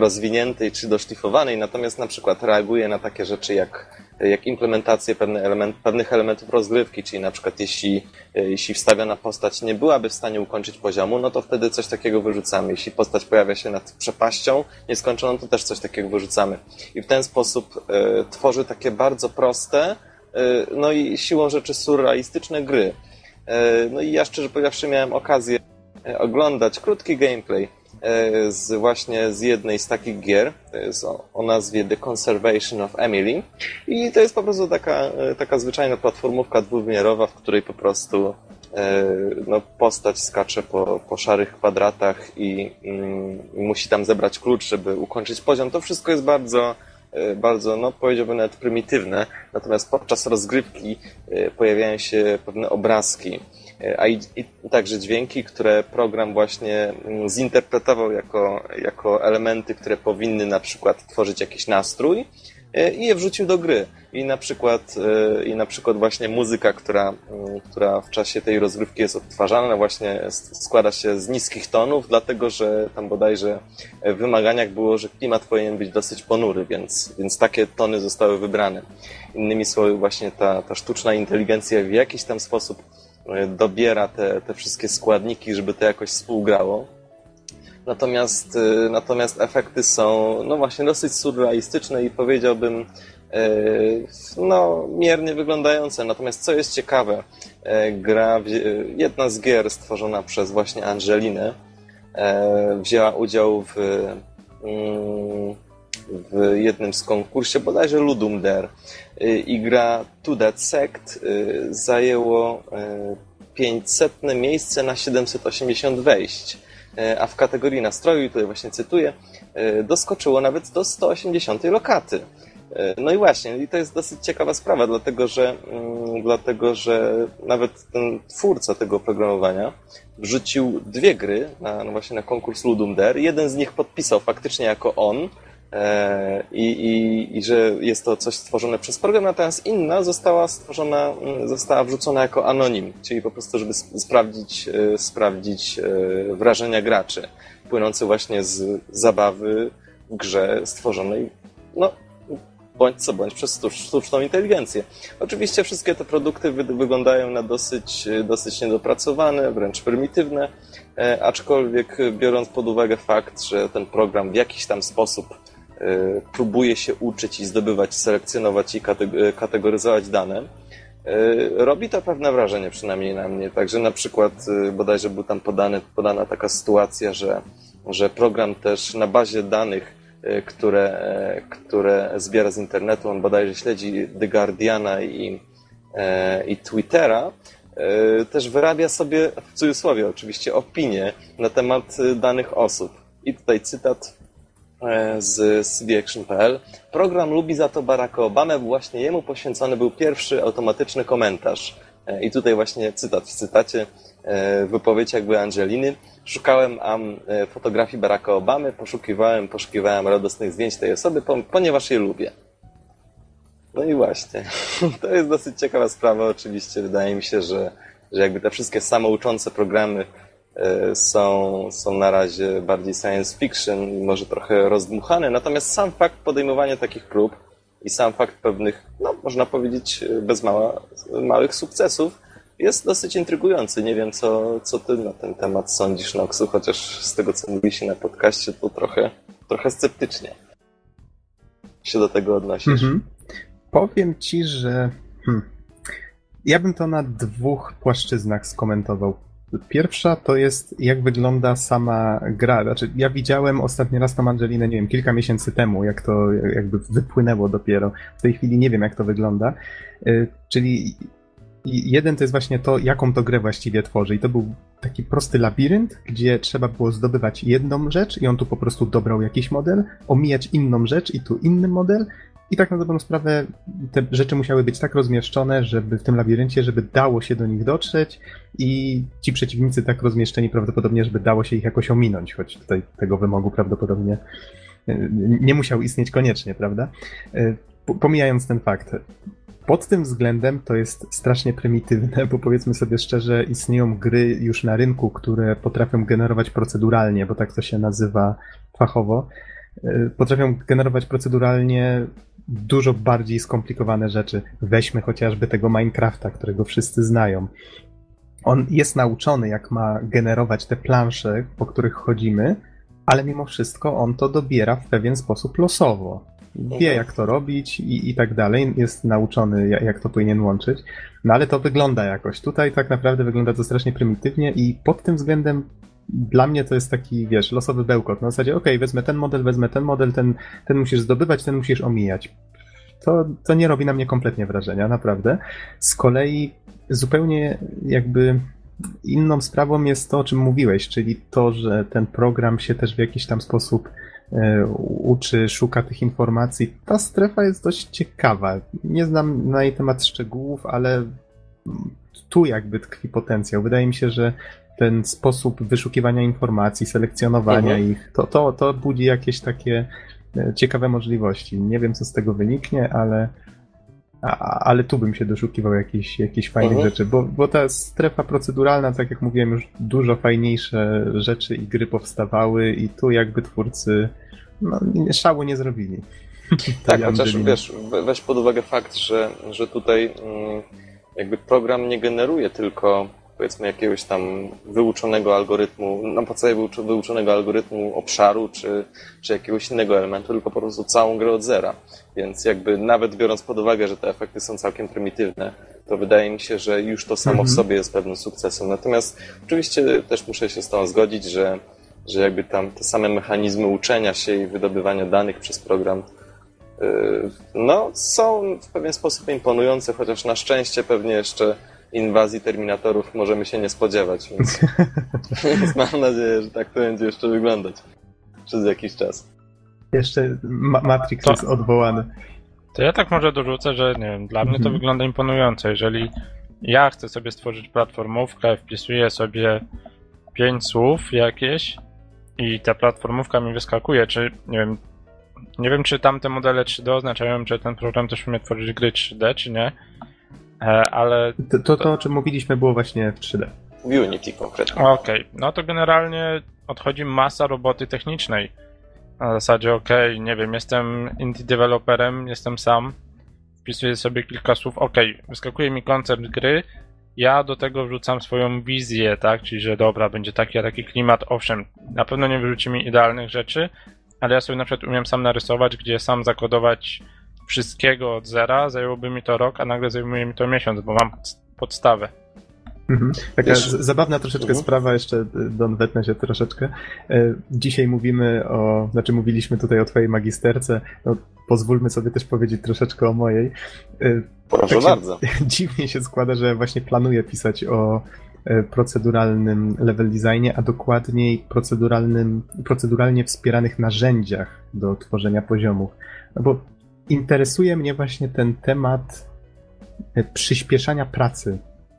rozwiniętej czy doszlifowanej, natomiast na przykład reaguje na takie rzeczy jak jak implementację pewne element, pewnych elementów rozgrywki, czyli na przykład jeśli, e, jeśli wstawiona postać nie byłaby w stanie ukończyć poziomu, no to wtedy coś takiego wyrzucamy. Jeśli postać pojawia się nad przepaścią nieskończoną, to też coś takiego wyrzucamy. I w ten sposób e, tworzy takie bardzo proste, e, no i siłą rzeczy surrealistyczne gry. E, no i ja szczerze powiedziawszy miałem okazję e, oglądać krótki gameplay e, z właśnie z jednej z takich gier, to jest o, o nazwie The Conservation of Emily. I to jest po prostu taka, e, taka zwyczajna platformówka dwuwymiarowa, w której po prostu e, no, postać skacze po, po szarych kwadratach i, mm, i musi tam zebrać klucz, żeby ukończyć poziom. To wszystko jest bardzo bardzo, no powiedziałbym nawet prymitywne, natomiast podczas rozgrywki pojawiają się pewne obrazki, a i, i, także dźwięki, które program właśnie zinterpretował jako, jako elementy, które powinny na przykład tworzyć jakiś nastrój e, i je wrzucił do gry. I na przykład, e, i na przykład właśnie muzyka, która, mm, która w czasie tej rozgrywki jest odtwarzana, właśnie składa się z niskich tonów, dlatego że tam bodajże w wymaganiach było, że klimat powinien być dosyć ponury, więc, więc takie tony zostały wybrane. Innymi słowy, właśnie ta, ta sztuczna inteligencja w jakiś tam sposób dobiera te, te wszystkie składniki, żeby to jakoś współgrało. Natomiast, e, natomiast efekty są, no właśnie, dosyć surrealistyczne i powiedziałbym, e, no, miernie wyglądające. Natomiast co jest ciekawe, gra, jedna z gier stworzona przez właśnie Angelinę wzięła udział w, mm, w jednym z konkursie, bodajże Ludum Dare. Y, i gra To That Sect y, zajęło 500 y, miejsce na 780 wejść, a w kategorii nastroju, tutaj właśnie cytuję, doskoczyło nawet do 180 lokaty. No i właśnie, i to jest dosyć ciekawa sprawa, dlatego że, mm, dlatego, że nawet ten twórca tego oprogramowania wrzucił dwie gry na, no właśnie na konkurs Ludum Dare. Jeden z nich podpisał faktycznie jako on, E, i, i, i że jest to coś stworzone przez program, natomiast inna została stworzona, mm, została wrzucona jako anonim, czyli po prostu, żeby sprawdzić, e, sprawdzić e, wrażenia graczy, płynące właśnie z zabawy w grze stworzonej, no, bądź co bądź przez sztuczną inteligencję. Oczywiście wszystkie te produkty wy wyglądają na dosyć, dosyć niedopracowane, wręcz prymitywne, aczkolwiek biorąc pod uwagę fakt, że ten program w jakiś tam sposób E, próbuje się uczyć i zdobywać, selekcjonować i e, kategoryzować dane, e, robi to pewne wrażenie, przynajmniej na mnie. Także na przykład bodajże był tam podany, podana taka sytuacja, że, że program też na bazie danych, które, które zbiera z internetu, on bodajże śledzi The Guardiana i, i Twittera, też wyrabia sobie, w cudzysłowie oczywiście, opinie na temat danych osób. I tutaj cytat E, z cdaction.pl. Program lubi za to Baracka Obamę, właśnie jemu poświęcony był pierwszy automatyczny komentarz. E, I tutaj właśnie cytat w cytacie, e, wypowiedź jakby Angeliny. Szukałem am fotografii Baracka Obamy, poszukiwałem, poszukiwałem radosnych zdjęć tej osoby, ponieważ je lubię. No i właśnie, to jest dosyć ciekawa sprawa oczywiście. Wydaje mi się, że, że jakby te wszystkie samouczące programy E, są, są na razie bardziej science fiction i może trochę rozdmuchane, natomiast sam fakt podejmowania takich prób i sam fakt pewnych, no można powiedzieć, bez mała, małych sukcesów jest dosyć intrygujący. Nie wiem, co, co ty na ten temat sądzisz, Noxu, chociaż z tego, co mówiliście na podcaście, to trochę, trochę sceptycznie się do tego odnosisz. Mhm. Powiem ci, że hmm, ja bym to na dwóch płaszczyznach skomentował. Pierwsza to jest, jak wygląda sama gra. Znaczy, ja widziałem ostatni raz tą Angelinę, nie wiem, kilka miesięcy temu, jak to jakby wypłynęło dopiero. W tej chwili nie wiem, jak to wygląda. Y, czyli jeden to jest właśnie to, jaką to grę właściwie tworzy. I to był taki prosty labirynt, gdzie trzeba było zdobywać jedną rzecz i on tu po prostu dobrał jakiś model, omijać inną rzecz i tu inny model i tak na dobrą sprawę te rzeczy musiały być tak rozmieszczone, żeby w tym labiryncie, żeby dało się do nich dotrzeć i ci przeciwnicy tak rozmieszczeni prawdopodobnie, żeby dało się ich jakoś ominąć, choć tutaj tego wymogu prawdopodobnie e, nie musiał istnieć koniecznie, prawda? E, pomijając ten fakt. Pod tym względem to jest strasznie prymitywne, bo powiedzmy sobie szczerze, istnieją gry już na rynku, które potrafią generować proceduralnie, bo tak to się nazywa fachowo. E, potrafią generować proceduralnie dużo bardziej skomplikowane rzeczy. Weźmy chociażby tego Minecrafta, którego wszyscy znają. On jest nauczony, jak ma generować te plansze, po których chodzimy, ale mimo wszystko on to dobiera w pewien sposób losowo. Wie, jak to robić i, i tak dalej. Jest nauczony, jak to powinien łączyć. No ale to wygląda jakoś. Tutaj tak naprawdę wygląda to strasznie prymitywnie i pod tym względem dla mnie to jest taki, wiesz, losowy bełkot. Na zasadzie, ok, wezmę ten model, wezmę ten model, ten, ten musisz zdobywać, ten musisz omijać. To, to nie robi na mnie kompletnie wrażenia, naprawdę. Z kolei zupełnie jakby inną sprawą jest to, o czym mówiłeś, czyli to, że ten program się też w jakiś tam sposób e, uczy, szuka tych informacji. Ta strefa jest dość ciekawa. Nie znam na jej temat szczegółów, ale tu jakby tkwi potencjał. Wydaje mi się, że ten sposób wyszukiwania informacji, selekcjonowania mhm. ich, to, to, to budzi jakieś takie e, ciekawe możliwości. Nie wiem, co z tego wyniknie, ale, a, ale tu bym się doszukiwał jakichś, jakichś fajnych mhm. rzeczy, bo, bo ta strefa proceduralna, tak jak mówiłem, już dużo fajniejsze rzeczy i gry powstawały i tu jakby twórcy no, szału nie zrobili. tak, chociaż wiesz, weź pod uwagę fakt, że, że tutaj mm, jakby program nie generuje tylko powiedzmy jakiegoś tam wyuczonego algorytmu, na podstawie wyuczonego algorytmu obszaru czy, czy jakiegoś innego elementu, tylko po prostu całą grę od zera. Więc jakby nawet biorąc pod uwagę, że te efekty są całkiem prymitywne, to wydaje mi się, że już to samo w mhm. sobie jest pewnym sukcesem. Natomiast oczywiście też muszę się z tą zgodzić, że, że jakby tam te same mechanizmy uczenia się i wydobywania danych przez program yy, no, są w pewien sposób imponujące, chociaż na szczęście pewnie jeszcze inwazji Terminatorów możemy się nie spodziewać, więc, więc mam nadzieję, że tak to będzie jeszcze wyglądać przez jakiś czas. Jeszcze Ma Matrix to, jest odwołany. To ja tak może dorzucę, że nie wiem, dla mnie to mhm. wygląda imponująco. Jeżeli ja chcę sobie stworzyć platformówkę, wpisuję sobie pięć słów jakieś i ta platformówka mi wyskakuje, czy nie wiem, nie wiem czy tamte modele 3D oznaczają, że ten program też umie tworzyć gry 3D, czy nie, ale... To, to, to, o czym mówiliśmy, było właśnie w 3D. W Unity konkretnie. Okej, okay. no to generalnie odchodzi masa roboty technicznej. Na zasadzie, okej, okay, nie wiem, jestem indie developerem, jestem sam, wpisuję sobie kilka słów, okej, okay, wyskakuje mi koncept gry, ja do tego wrzucam swoją wizję, tak, czyli że dobra, będzie taki a taki klimat, owszem, na pewno nie wyrzuci mi idealnych rzeczy, ale ja sobie na przykład umiem sam narysować, gdzie sam zakodować wszystkiego od zera, zajęłoby mi to rok, a nagle zajmuje mi to miesiąc, bo mam podstawę. Mhm. Taka Wiesz, zabawna troszeczkę uh sprawa, jeszcze y, Don wetnę się troszeczkę. E, dzisiaj mówimy o, znaczy mówiliśmy tutaj o twojej magisterce, no, pozwólmy sobie też powiedzieć troszeczkę o mojej. E, Proszę tak bardzo. Dziwnie się składa, że właśnie planuję pisać o e, proceduralnym level designie, a dokładniej proceduralnym, proceduralnie wspieranych narzędziach do tworzenia poziomów. No bo interesuje mnie właśnie ten temat e, przyspieszania pracy.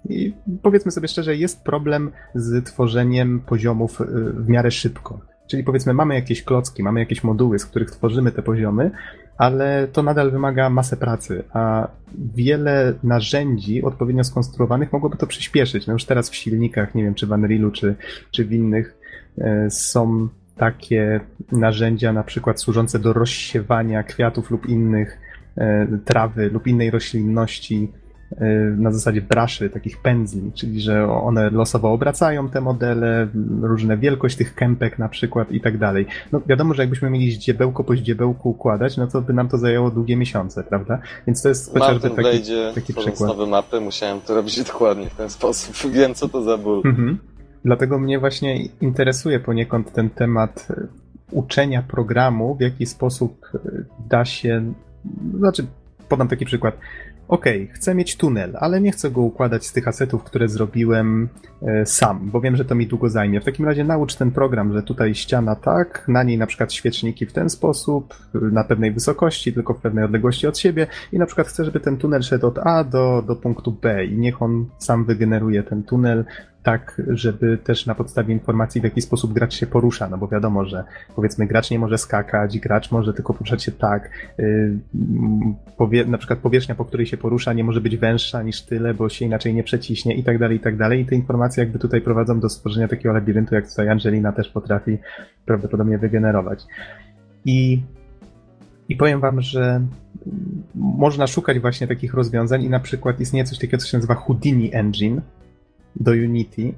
I powiedzmy sobie szczerze, jest problem z tworzeniem poziomów e, w miarę szybko. Czyli powiedzmy, mamy jakieś klocki, mamy jakieś moduły, z których tworzymy te poziomy, ale to nadal wymaga masę pracy, a wiele narzędzi odpowiednio skonstruowanych mogłoby to przyspieszyć. No już teraz w silnikach, nie wiem, czy w Unrealu, czy, czy w innych e, są takie narzędzia, na przykład służące do rozsiewania kwiatów lub innych e, trawy lub innej roślinności e, na zasadzie braszy, takich pędzli, czyli że one losowo obracają te modele, różne wielkość tych kępek na przykład i tak dalej. No wiadomo, że jakbyśmy mieli ździebełko po ździebełku układać, no to by nam to zajęło długie miesiące, prawda? Więc to jest chociażby taki, wejdzie, taki przykład. nowe mapy, musiałem to robić dokładnie w ten sposób. Wiem, co to za ból. Mhm. Dlatego mnie właśnie interesuje poniekąd ten temat e, uczenia programu, w jaki sposób e, da się. Znaczy, podam taki przykład. OK, chcę mieć tunel, ale nie chcę go układać z tych asetów, które zrobiłem e, sam, bo wiem, że to mi długo zajmie. W takim razie naucz ten program, że tutaj ściana tak, na niej na przykład świeczniki w ten sposób, na pewnej wysokości, tylko w pewnej odległości od siebie i na przykład chcę, żeby ten tunel szedł od A do, do punktu B i niech on sam wygeneruje ten tunel tak, żeby też na podstawie informacji, w jaki sposób gracz się porusza, no bo wiadomo, że powiedzmy gracz nie może skakać, gracz może tylko poruszać się tak, yy, powie, na przykład powierzchnia, po której się porusza, nie może być węższa niż tyle, bo się inaczej nie przeciśnie i tak dalej, i tak dalej. I te informacje jakby tutaj prowadzą do stworzenia takiego labiryntu, jak tutaj Angelina też potrafi prawdopodobnie wygenerować. I i powiem wam, że można szukać właśnie takich rozwiązań i na przykład istnieje coś takiego, co się nazywa Houdini Engine, do Unity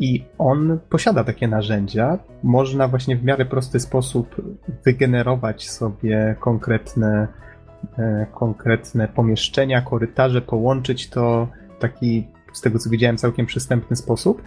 i on posiada takie narzędzia. Można właśnie w miarę prosty sposób wygenerować sobie konkretne, e, konkretne pomieszczenia, korytarze, połączyć to w taki z tego co widziałem, całkiem przystępny sposób,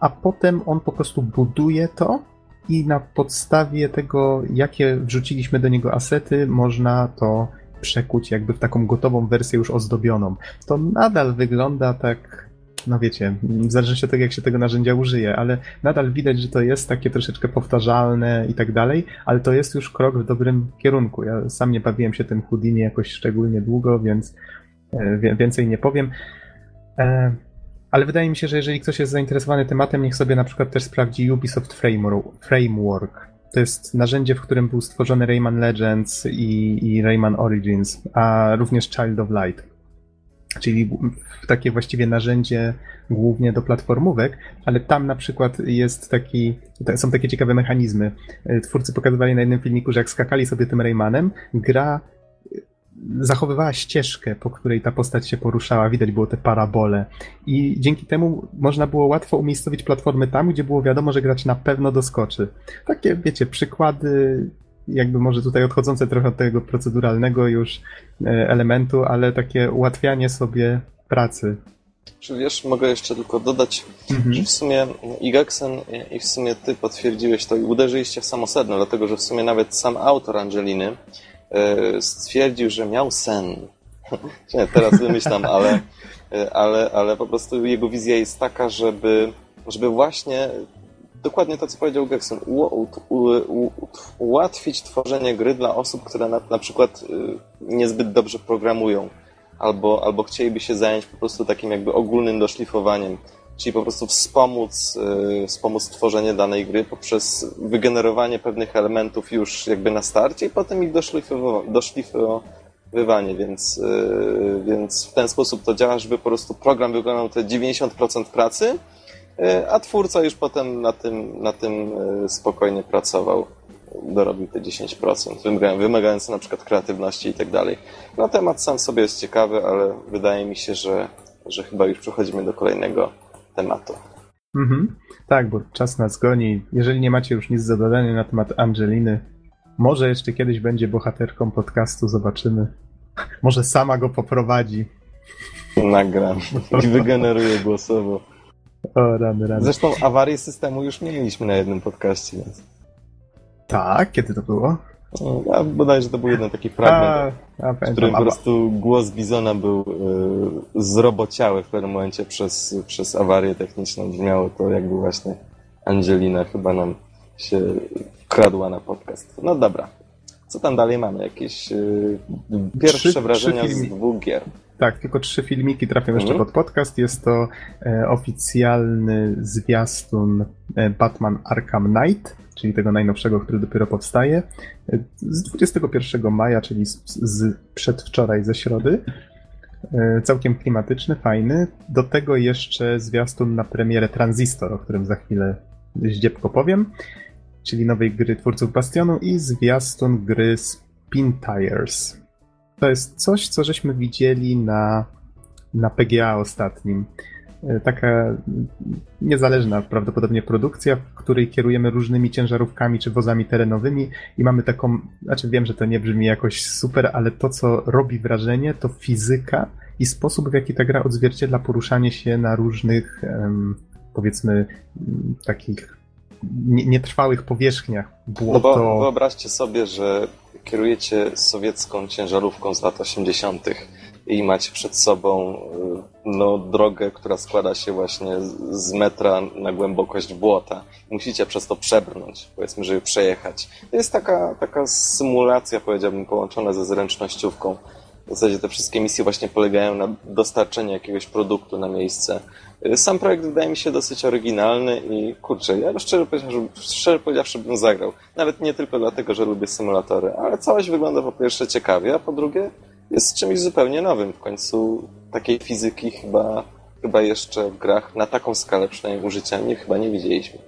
a potem on po prostu buduje to i na podstawie tego, jakie wrzuciliśmy do niego asety, można to przekuć jakby w taką gotową wersję już ozdobioną. To nadal wygląda tak, no wiecie, w zależności od tego, jak się tego narzędzia użyje, ale nadal widać, że to jest takie troszeczkę powtarzalne i tak dalej, ale to jest już krok w dobrym kierunku. Ja sam nie bawiłem się tym Houdini jakoś szczególnie długo, więc e, więcej nie powiem. E, ale wydaje mi się, że jeżeli ktoś jest zainteresowany tematem, niech sobie na przykład też sprawdzi Ubisoft Framework. To jest narzędzie, w którym był stworzony Rayman Legends i, i Rayman Origins, a również Child of Light. Czyli takie właściwie narzędzie głównie do platformówek, ale tam na przykład jest taki, są takie ciekawe mechanizmy. Twórcy pokazywali na jednym filmiku, że jak skakali sobie tym Raymanem, gra zachowywała ścieżkę, po której ta postać się poruszała, widać było te parabole i dzięki temu można było łatwo umiejscowić platformy tam, gdzie było wiadomo, że gracz na pewno doskoczy. Takie, wiecie, przykłady jakby może tutaj odchodzące trochę od tego proceduralnego już e, elementu, ale takie ułatwianie sobie pracy. Czy wiesz, mogę jeszcze tylko dodać, mhm. że w sumie Igaksen i w sumie ty potwierdziłeś to i uderzyliście w samo sedno, dlatego że w sumie nawet sam autor Angeliny E, stwierdził, że miał sen. Nie, teraz wymyślam, ale, e, ale, ale po prostu jego wizja jest taka, żeby, żeby właśnie dokładnie to, co powiedział Gekson, ułatwić tworzenie gry dla osób, które na, na przykład e, niezbyt dobrze programują albo, albo chcieliby się zająć po prostu takim jakby ogólnym doszlifowaniem czyli po prostu wspomóc, y, wspomóc tworzenie danej gry poprzez wygenerowanie pewnych elementów już jakby na starcie i potem ich doszlifowywanie, więc, y, więc w ten sposób to działa, żeby po prostu program wykonał te 90% pracy, y, a twórca już potem na tym, na tym spokojnie pracował dorobił te 10%, wymagając na przykład kreatywności i tak dalej. No temat sam sobie jest ciekawy, ale wydaje mi się, że, że chyba już przechodzimy do kolejnego tematu. Mhm. Tak, bo czas nas goni. Jeżeli nie macie już nic do dodania na temat Angeliny, może jeszcze kiedyś będzie bohaterką podcastu, zobaczymy. Może sama go poprowadzi. Nagram i wygeneruje głosowo. O, rany, rany. Zresztą awarię systemu już mieliśmy na jednym podcaście, więc... Tak, kiedy to było? Ja bodajże to był jeden taki fragment, a, a w którym po prostu głos Bizona był y, zrobociały w pewnym momencie przez, przez awarię techniczną. Brzmiało to jakby właśnie Angelina chyba nam się wkradła na podcast. No dobra. Co tam dalej mamy? Jakieś y, pierwsze trzy, wrażenia trzy z dwóch gier. Tak, tylko trzy filmiki trafią jeszcze mhm. pod podcast. Jest to e, oficjalny zwiastun e, Batman Arkham Knight czyli tego najnowszego, który dopiero powstaje, z 21 maja, czyli z, z przedwczoraj, ze środy. E, całkiem klimatyczny, fajny. Do tego jeszcze zwiastun na premierę Transistor, o którym za chwilę zdziepko powiem, czyli nowej gry twórców Bastionu i zwiastun gry Spin Tires. To jest coś, co żeśmy widzieli na, na PGA ostatnim. E, taka niezależna prawdopodobnie produkcja, w której kierujemy różnymi ciężarówkami czy wozami terenowymi i mamy taką, znaczy wiem, że to nie brzmi jakoś super, ale to co robi wrażenie to fizyka i sposób w jaki ta gra odzwierciedla poruszanie się na różnych powiedzmy takich nietrwałych powierzchniach. Błoto... No bo wyobraźcie sobie, że kierujecie sowiecką ciężarówką z lat 80 i macie przed sobą y, no, drogę, która składa się właśnie z metra na głębokość błota. Musicie przez to przebrnąć, powiedzmy, żeby przejechać. To jest taka, taka symulacja, powiedziałbym, połączona ze zręcznościówką. W zasadzie te wszystkie misje właśnie polegają na dostarczeniu jakiegoś produktu na miejsce. Sam projekt wydaje mi się dosyć oryginalny i kurczę, ja szczerze powiedziawszy, szczerze powiedziawszy bym zagrał. Nawet nie tylko dlatego, że lubię symulatory, ale całość wygląda po pierwsze ciekawie, a po drugie jest czymś zupełnie nowym. W końcu takiej fizyki chyba, chyba jeszcze w grach na taką skalę przynajmniej użycia nie, chyba nie widzieliśmy.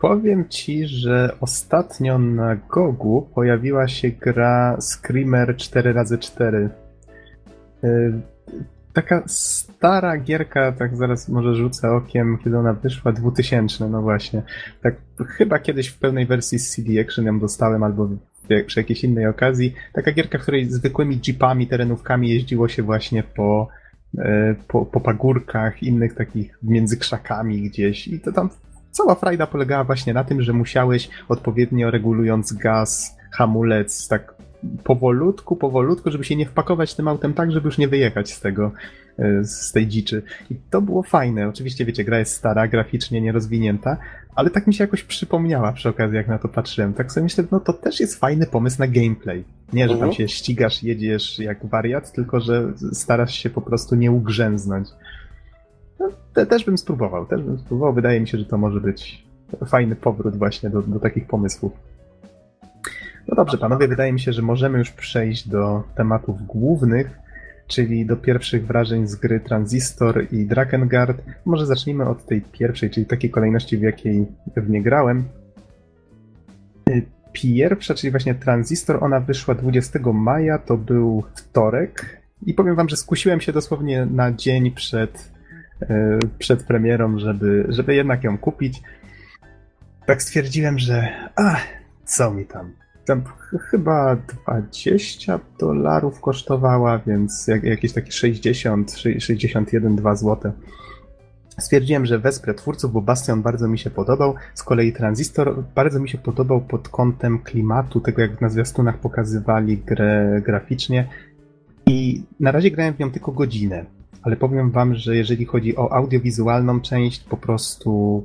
Powiem ci, że ostatnio na Gogu pojawiła się gra Screamer 4x4. Taka stara gierka, tak zaraz może rzucę okiem, kiedy ona wyszła, 2000, no właśnie. Tak chyba kiedyś w pełnej wersji z CD Action ją dostałem, albo przy jakiejś innej okazji. Taka gierka, w której zwykłymi jeepami, terenówkami jeździło się właśnie po, e, po, po pagórkach, innych takich między krzakami gdzieś i to tam cała frajda polegała właśnie na tym, że musiałeś odpowiednio regulując gaz, hamulec, tak powolutku, powolutku, żeby się nie wpakować tym autem tak, żeby już nie wyjechać z tego, e, z tej dziczy. I to było fajne. Oczywiście, wiecie, gra jest stara, graficznie nierozwinięta, ale tak mi się jakoś przypomniała przy okazji, jak na to patrzyłem. Tak sobie myślę, no to też jest fajny pomysł na gameplay. Nie, że tam Mhm. się ścigasz, jedziesz jak wariat, tylko że starasz się po prostu nie ugrzęznąć. No, te, też bym spróbował, też bym spróbował. Wydaje mi się, że to może być fajny powrót właśnie do, do takich pomysłów. No dobrze, panowie, wydaje mi się, że możemy już przejść do tematów głównych, czyli do pierwszych wrażeń z gry Transistor i Drakengard. Może zacznijmy od tej pierwszej, czyli takiej kolejności, w jakiej w nie grałem. Y, Pierwsza, czyli właśnie Transistor, ona wyszła 20 maja, to był wtorek. I powiem wam, że skusiłem się dosłownie na dzień przed, y, przed premierą, żeby, żeby jednak ją kupić. Tak stwierdziłem, że a, co mi tam, tam ch- chyba 20 dolarów kosztowała, więc jak, jakieś takie 60, szy- 61, 2 złote. Stwierdziłem, że wesprę twórców, bo Bastion bardzo mi się podobał. Z kolei Transistor bardzo mi się podobał pod kątem klimatu, tego jak na zwiastunach pokazywali grę graficznie. I na razie grałem w nią tylko godzinę, ale powiem wam, że jeżeli chodzi o audiowizualną część, po prostu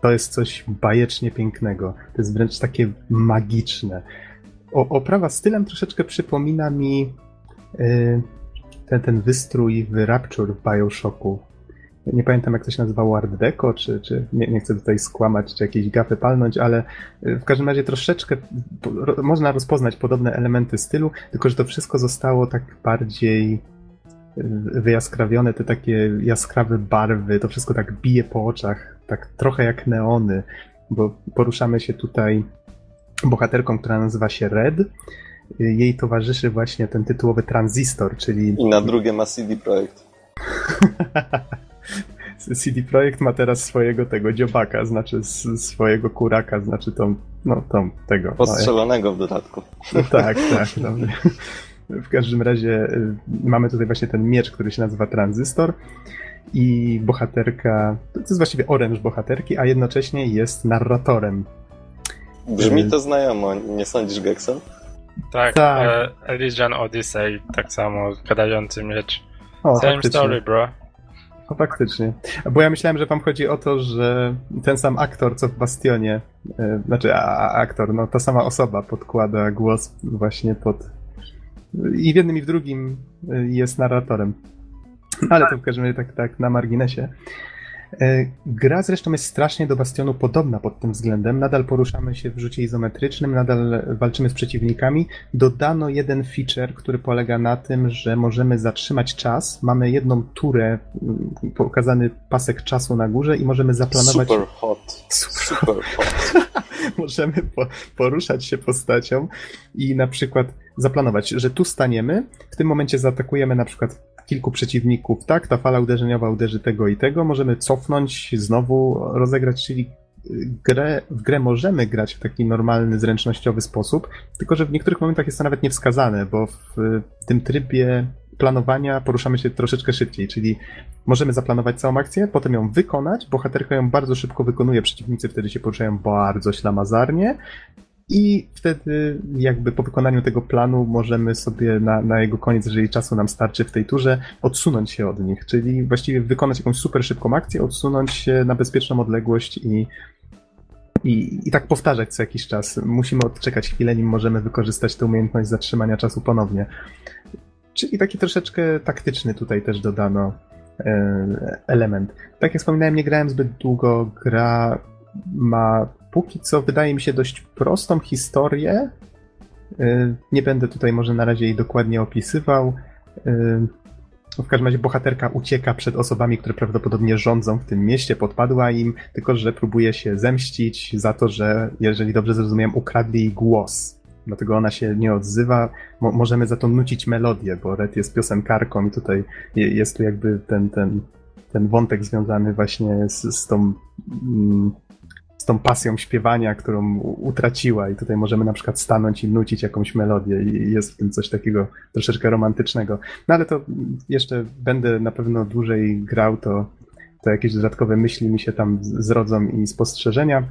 to jest coś bajecznie pięknego. To jest wręcz takie magiczne. O, oprawa stylem troszeczkę przypomina mi y, ten, ten wystrój w Rapture w Bioshocku. Nie pamiętam jak to się nazywało Art Deco, czy, czy nie, nie chcę tutaj skłamać, czy jakieś gafy palnąć, ale y, w każdym razie troszeczkę ro, można rozpoznać podobne elementy stylu, tylko że to wszystko zostało tak bardziej y, wyjaskrawione, te takie jaskrawe barwy, to wszystko tak bije po oczach, tak trochę jak neony, bo poruszamy się tutaj bohaterką, która nazywa się Red. Jej towarzyszy właśnie ten tytułowy tranzystor, czyli I na drugie ma CD Projekt. CD Projekt ma teraz swojego tego dziobaka, znaczy swojego kuraka, znaczy tą, no tą tego. No, Postrzelonego w dodatku. No tak, tak. No. W każdym razie y, mamy tutaj właśnie ten miecz, który się nazywa Tranzystor i bohaterka, to jest właściwie oręż bohaterki, a jednocześnie jest narratorem. Brzmi Y. to znajomo, nie sądzisz, Gekson? Tak, Tak. E, Elysian Odyssey, tak samo, gadający miecz. O, Same faktycznie. story, bro. O, faktycznie. Bo ja myślałem, że wam chodzi o to, że ten sam aktor, co w Bastionie, y, znaczy a, a, aktor, no ta sama osoba podkłada głos właśnie pod... I w jednym i w drugim y, jest narratorem. Ale to w każdym razie tak, tak na marginesie. Y, Gra zresztą jest strasznie do Bastionu podobna pod tym względem. Nadal poruszamy się w rzucie izometrycznym, nadal walczymy z przeciwnikami. Dodano jeden feature, który polega na tym, że możemy zatrzymać czas. Mamy jedną turę, mm, pokazany pasek czasu na górze i możemy zaplanować. Super hot. Super. Super hot. możemy po, poruszać się postacią i na przykład zaplanować, że tu staniemy, w tym momencie zaatakujemy na przykład kilku przeciwników, tak, ta fala uderzeniowa uderzy tego i tego, możemy cofnąć, znowu rozegrać, czyli y, grę, w grę możemy grać w taki normalny, zręcznościowy sposób, tylko że w niektórych momentach jest to nawet niewskazane, bo w tym trybie planowania poruszamy się troszeczkę szybciej, czyli możemy zaplanować całą akcję, potem ją wykonać, bohaterka ją bardzo szybko wykonuje, przeciwnicy wtedy się poruszają bardzo ślamazarnie i wtedy jakby po wykonaniu tego planu możemy sobie na, na jego koniec, jeżeli czasu nam starczy w tej turze, odsunąć się od nich, czyli właściwie wykonać jakąś super szybką akcję, odsunąć się na bezpieczną odległość i i, I tak powtarzać co jakiś czas. Musimy odczekać chwilę, nim możemy wykorzystać tę umiejętność zatrzymania czasu ponownie. Czyli taki troszeczkę taktyczny tutaj też dodano e, element. Tak jak wspominałem, nie grałem zbyt długo. Gra ma póki co, wydaje mi się, dość prostą historię. E, Nie będę tutaj może na razie jej dokładnie opisywał. E, W każdym razie bohaterka ucieka przed osobami, które prawdopodobnie rządzą w tym mieście, podpadła im, tylko że próbuje się zemścić za to, że, jeżeli dobrze zrozumiałem, ukradli jej głos. Dlatego ona się nie odzywa. Mo- możemy za to nucić melodię, bo Red jest piosenkarką i tutaj je- jest tu jakby ten, ten, ten wątek związany właśnie z, z tą mm, tą pasją śpiewania, którą utraciła i tutaj możemy na przykład stanąć i nucić jakąś melodię i jest w tym coś takiego troszeczkę romantycznego. No ale to jeszcze będę na pewno dłużej grał, to, to jakieś dodatkowe myśli mi się tam zrodzą i spostrzeżenia,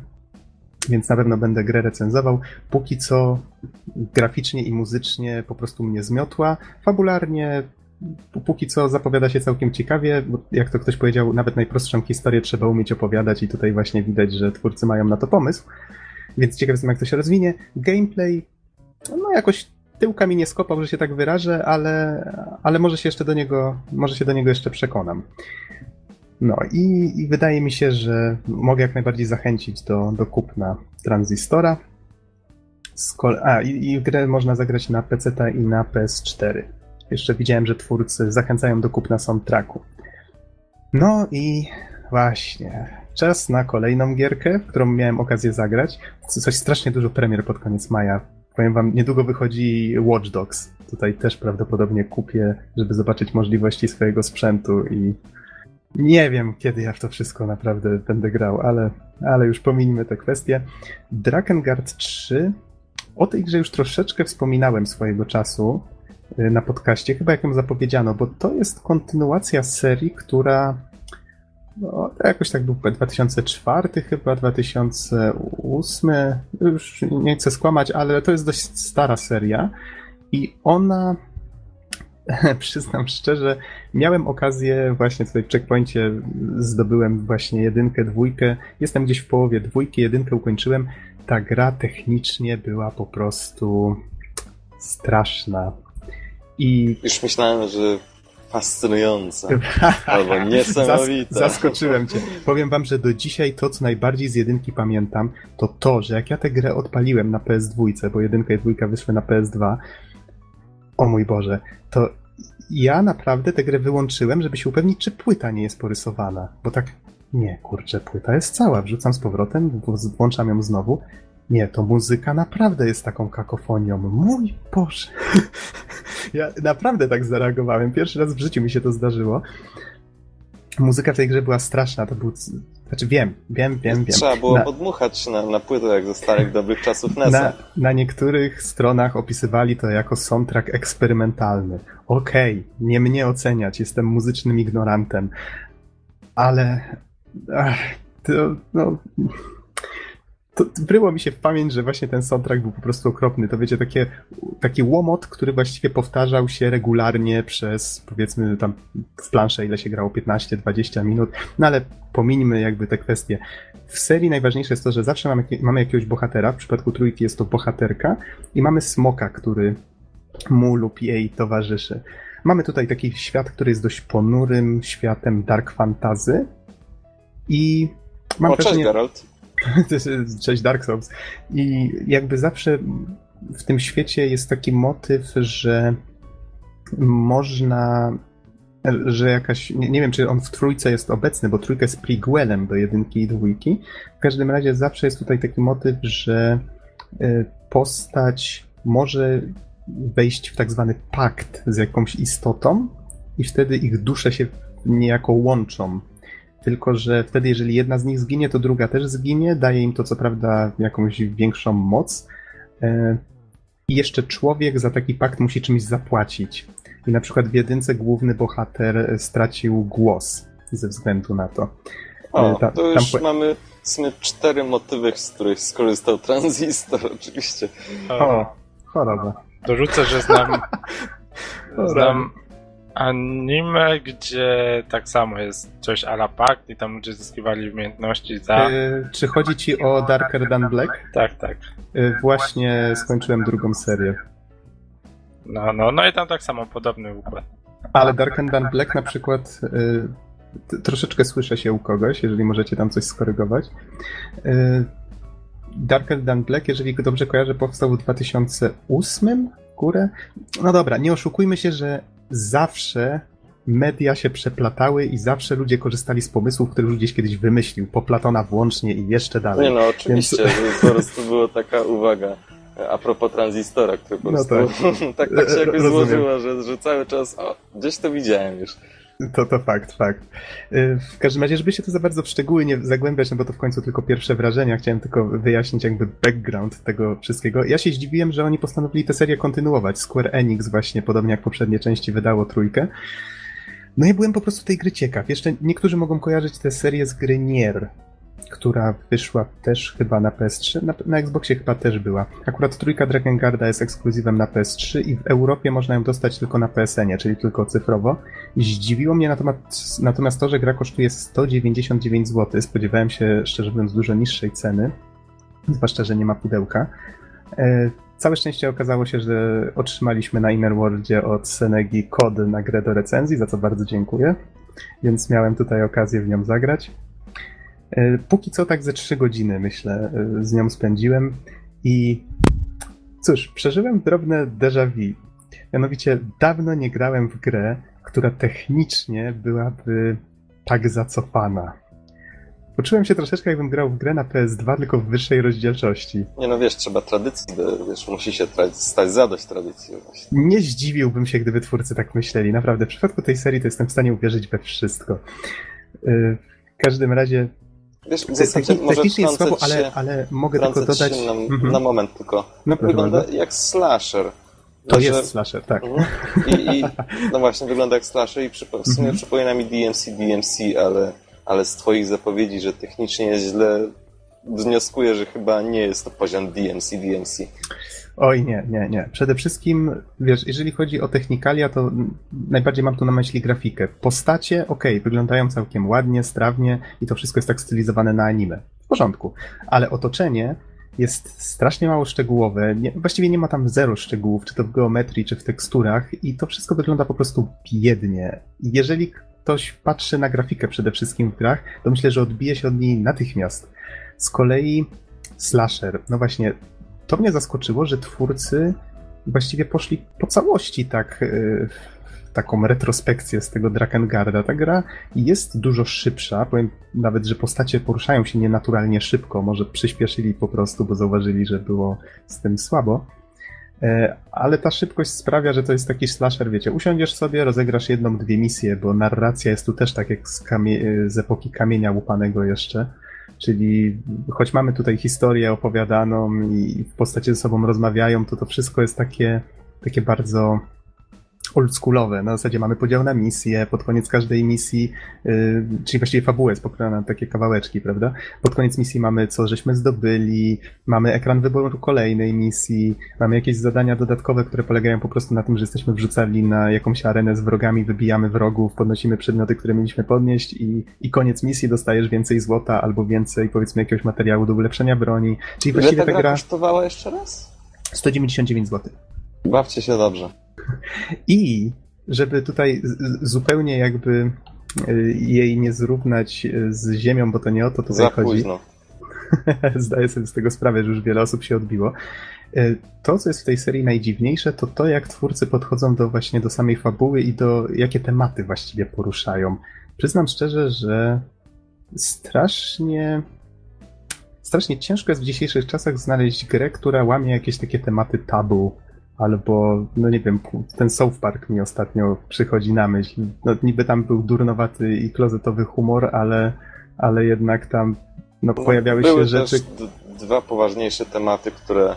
więc na pewno będę grę recenzował. Póki co graficznie i muzycznie po prostu mnie zmiotła. Fabularnie póki co zapowiada się całkiem ciekawie, bo jak to ktoś powiedział, nawet najprostszą historię trzeba umieć opowiadać i tutaj właśnie widać, że twórcy mają na to pomysł. Więc ciekaw jestem, jak to się rozwinie. Gameplay, no jakoś tyłka mi nie skopał, że się tak wyrażę, ale, ale może się jeszcze do niego, może się do niego jeszcze przekonam. No i, i wydaje mi się, że mogę jak najbardziej zachęcić do, do kupna tranzystora. A, i, i grę można zagrać na PC i na PS4. Jeszcze widziałem, że twórcy zachęcają do kupna soundtracku. No i właśnie. Czas na kolejną gierkę, w którą miałem okazję zagrać. Coś strasznie dużo premier pod koniec maja. Powiem wam, niedługo wychodzi Watch Dogs. Tutaj też prawdopodobnie kupię, żeby zobaczyć możliwości swojego sprzętu i nie wiem, kiedy ja w to wszystko naprawdę będę grał, ale, ale już pomińmy te kwestie. Drakengard 3. O tej grze już troszeczkę wspominałem swojego czasu. Y, na podcaście, chyba jak ją zapowiedziano, bo to jest kontynuacja serii, która no, jakoś tak był 2004 chyba, 2008, już nie chcę skłamać, ale to jest dość stara seria i ona przyznam szczerze, miałem okazję właśnie tutaj w checkpoincie zdobyłem właśnie jedynkę, dwójkę. Jestem gdzieś w połowie dwójki, jedynkę ukończyłem. Ta gra technicznie była po prostu straszna. I... Już myślałem, że fascynująca. Albo niesamowita. Zas zaskoczyłem cię. Powiem wam, że do dzisiaj to, co najbardziej z jedynki pamiętam, to to, że jak ja tę grę odpaliłem na PS2, bo jedynka i dwójka wyszły na PS2, o mój Boże, to ja naprawdę tę grę wyłączyłem, żeby się upewnić, czy płyta nie jest porysowana. Bo tak, nie, kurczę, płyta jest cała. Wrzucam z powrotem, włączam ją znowu nie, to muzyka naprawdę jest taką kakofonią. Mój Boże. Ja naprawdę tak zareagowałem. Pierwszy raz w życiu mi się to zdarzyło. Muzyka w tej grze była straszna. To był. Znaczy wiem, wiem, wiem, wiem. Trzeba było na... podmuchać na, na płytę jak ze starych dobrych czasów NES. Na, na niektórych stronach opisywali to jako soundtrack eksperymentalny. Okej, okay, nie mnie oceniać, jestem muzycznym ignorantem. Ale. Ach, to, no to bryło mi się w pamięć, że właśnie ten soundtrack był po prostu okropny. To wiecie, takie, taki łomot, który właściwie powtarzał się regularnie przez powiedzmy tam w plansze, ile się grało, 15-20 minut. No ale pomińmy jakby te kwestie. W serii najważniejsze jest to, że zawsze mamy, mamy jakiegoś bohatera, w przypadku trójki jest to bohaterka i mamy smoka, który mu lub jej towarzyszy. Mamy tutaj taki świat, który jest dość ponurym światem dark fantazy i mam o, wrażenie... cześć, Geralt. Cześć Dark Souls. I jakby zawsze w tym świecie jest taki motyw, że można że jakaś, nie, nie, wiem czy on w trójce jest obecny, bo trójka jest prequelem do jedynki i dwójki. W każdym razie zawsze jest tutaj taki motyw, że e, postać może wejść w tak zwany pakt z jakąś istotą i wtedy ich dusze się niejako łączą tylko że wtedy, jeżeli jedna z nich zginie, to druga też zginie. Daje im to co prawda jakąś większą moc. E, I jeszcze człowiek za taki pakt musi czymś zapłacić. I na przykład w jedynce główny bohater stracił głos ze względu na to. O, e, ta, to już tam... mamy w sumie cztery motywy, z których skorzystał tranzystor, oczywiście. O, choroba. Dorzucę, że znam, znam anime, gdzie tak samo jest coś a la pakt i tam ludzie zyskiwali umiejętności za... Yy, czy chodzi ci o Darker Than Black? Tak, tak. Yy, właśnie skończyłem drugą serię. No, no, no i tam tak samo podobny układ. Ale Darker Than Black na przykład yy, troszeczkę słyszę się u kogoś, jeżeli możecie tam coś skorygować. Yy, Darker Than Black, jeżeli dobrze kojarzę, powstał w 2008 górę. No dobra, nie oszukujmy się, że zawsze media się przeplatały i zawsze ludzie korzystali z pomysłów, które gdzieś kiedyś wymyślił, po Platona włącznie i jeszcze dalej. Nie no, oczywiście, Więc... po prostu była taka uwaga a propos tranzystora, który po no prostu no tak. tak, tak się jakoś Rozumiem. złożyło, że, że cały czas, o, gdzieś to widziałem już. To to fakt, fakt. Y, w każdym razie, żeby się to za bardzo w szczegóły nie zagłębiać, no bo to w końcu tylko pierwsze wrażenia, chciałem tylko wyjaśnić jakby background tego wszystkiego. Ja się zdziwiłem, że oni postanowili tę serię kontynuować. Square Enix właśnie, podobnie jak poprzednie części, wydało trójkę. No ja byłem po prostu tej gry ciekaw. Jeszcze niektórzy mogą kojarzyć tę serię z gry Nier, która wyszła też chyba na PS3. Na, na Xboxie chyba też była. Akurat trójka Drakengard jest ekskluzywem na PS3 i w Europie można ją dostać tylko na PSN-ie, czyli tylko cyfrowo. Zdziwiło mnie natomiast, natomiast to, że gra kosztuje 199 zł. Spodziewałem się, szczerze mówiąc, dużo niższej ceny, zwłaszcza, że nie ma pudełka. E, całe szczęście okazało się, że otrzymaliśmy na Inner Worldzie od Senegi kod na grę do recenzji, za co bardzo dziękuję. Więc miałem tutaj okazję w nią zagrać. E, póki co tak ze 3 godziny, myślę, e, z nią spędziłem i cóż, przeżyłem drobne déjà vu. Mianowicie dawno nie grałem w grę, która technicznie byłaby tak zacofana. Poczułem się troszeczkę jakbym grał w grę na PS2, tylko w wyższej rozdzielczości. Nie no wiesz, trzeba tradycji, wiesz, musi się stać zadość tradycji właśnie. Nie zdziwiłbym się, gdyby twórcy tak myśleli. Naprawdę, w przypadku tej serii to jestem w stanie uwierzyć we wszystko. E, w każdym razie Wiesz, Techni- technicznie jest słabo, ale, ale mogę tylko dodać... Na, mhm. na, moment tylko. No, wygląda bardzo. jak slasher. To że... jest slasher, tak. Mhm. I, I, no właśnie, wygląda jak slasher i przypo... w sumie mhm. przypomina mi DMC, DMC, ale, ale z twoich zapowiedzi, że technicznie jest źle, wnioskuję, że chyba nie jest to poziom DMC, DMC. Oj, nie, nie, nie. Przede wszystkim, wiesz, jeżeli chodzi o technikalia, to najbardziej mam tu na myśli grafikę. Postacie, okej, okay, wyglądają całkiem ładnie, strawnie i to wszystko jest tak stylizowane na anime. W porządku. Ale otoczenie jest strasznie mało szczegółowe. Nie, właściwie nie ma tam zero szczegółów, czy to w geometrii, czy w teksturach i to wszystko wygląda po prostu biednie. Jeżeli ktoś patrzy na grafikę przede wszystkim w grach, to myślę, że odbije się od niej natychmiast. Z kolei slasher, no właśnie, to mnie zaskoczyło, że twórcy właściwie poszli po całości tak w taką retrospekcję z tego Drakengarda. Ta gra jest dużo szybsza, powiem nawet, że postacie poruszają się nienaturalnie szybko, może przyspieszyli po prostu, bo zauważyli, że było z tym słabo. E, ale ta szybkość sprawia, że to jest taki slasher, wiecie, usiądziesz sobie, rozegrasz jedną, dwie misje, bo narracja jest tu też tak jak z, kamie- z epoki kamienia łupanego jeszcze Czyli choć mamy tutaj historię opowiadaną i w postaci ze sobą rozmawiają, to to wszystko jest takie, takie bardzo oldschoolowe. Na zasadzie mamy podział na misje, pod koniec każdej misji, yy, czyli właściwie fabuła jest pokrojona na takie kawałeczki, prawda? Pod koniec misji mamy co żeśmy zdobyli, mamy ekran wyboru kolejnej misji, mamy jakieś zadania dodatkowe, które polegają po prostu na tym, że jesteśmy wrzucali na jakąś arenę z wrogami, wybijamy wrogów, podnosimy przedmioty, które mieliśmy podnieść i, i koniec misji dostajesz więcej złota albo więcej powiedzmy jakiegoś materiału do ulepszenia broni. Czyli właściwie ta gra kosztowała jeszcze raz? 199 zł. Bawcie się dobrze. I żeby tutaj zupełnie jakby y, jej nie zrównać y, z ziemią, bo to nie o to tutaj Za chodzi. Późno. Zdaję sobie z tego sprawę, że już wiele osób się odbiło. Y, to, co jest w tej serii najdziwniejsze, to to, jak twórcy podchodzą do właśnie do samej fabuły i do jakie tematy właściwie poruszają. Przyznam szczerze, że strasznie strasznie ciężko jest w dzisiejszych czasach znaleźć grę, która łamie jakieś takie tematy tabu Albo, no nie wiem, ten South Park mi ostatnio przychodzi na myśl. No, niby tam był durnowaty i klozetowy humor, ale, ale jednak tam no, no pojawiały się rzeczy. dwa poważniejsze tematy, które